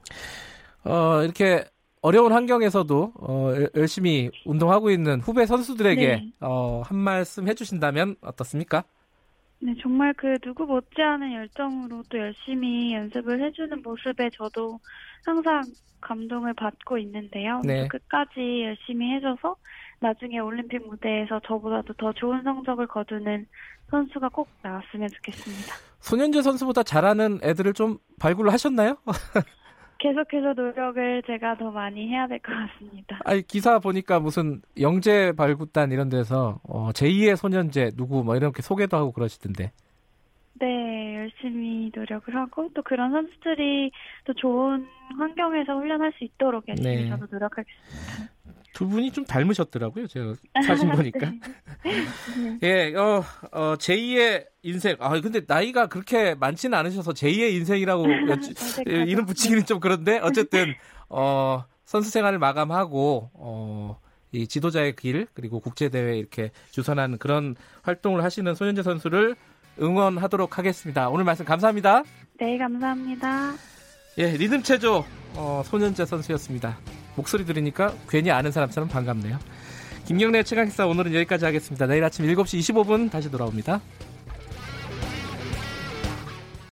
어, 이렇게 어려운 환경에서도 어, 열심히 운동하고 있는 후배 선수들에게 네. 어, 한 말씀 해주신다면 어떻습니까? 네, 정말 그 누구 못지않은 열정으로 또 열심히 연습을 해주는 모습에 저도 항상 감동을 받고 있는데요. 네. 끝까지 열심히 해줘서 나중에 올림픽 무대에서 저보다도 더 좋은 성적을 거두는 선수가 꼭 나왔으면 좋겠습니다. 손현재 선수보다 잘하는 애들을 좀 발굴을 하셨나요? [laughs] 계속해서 노력을 제가 더 많이 해야 될 것 같습니다. 아니 기사 보니까 무슨 영재 발굴단 이런 데서 어, 제2의 소년제 누구 뭐 이렇게 소개도 하고 그러시던데. 네, 열심히 노력을 하고 또 그런 선수들이 또 좋은 환경에서 훈련할 수 있도록 열심히 네. 저도 노력하겠습니다. 두 분이 좀 닮으셨더라고요. 제가 사진 보니까. 네. 예, 어, 어, 제2의 인생. 아, 근데 나이가 그렇게 많지는 않으셔서 제2의 인생이라고 [laughs] 예, 이름 붙이기는 좀 그런데 [laughs] 어쨌든 어, 선수 생활을 마감하고 어, 이 지도자의 길 그리고 국제 대회 이렇게 주선하는 그런 활동을 하시는 소현재 선수를 응원하도록 하겠습니다. 오늘 말씀 감사합니다. 네, 감사합니다. 예, 리듬 체조 어, 소년재 선수였습니다. 목소리 들으니까 괜히 아는 사람처럼 반갑네요. 김경래 최강식사 오늘은 여기까지 하겠습니다. 내일 아침 7시 25분 다시 돌아옵니다.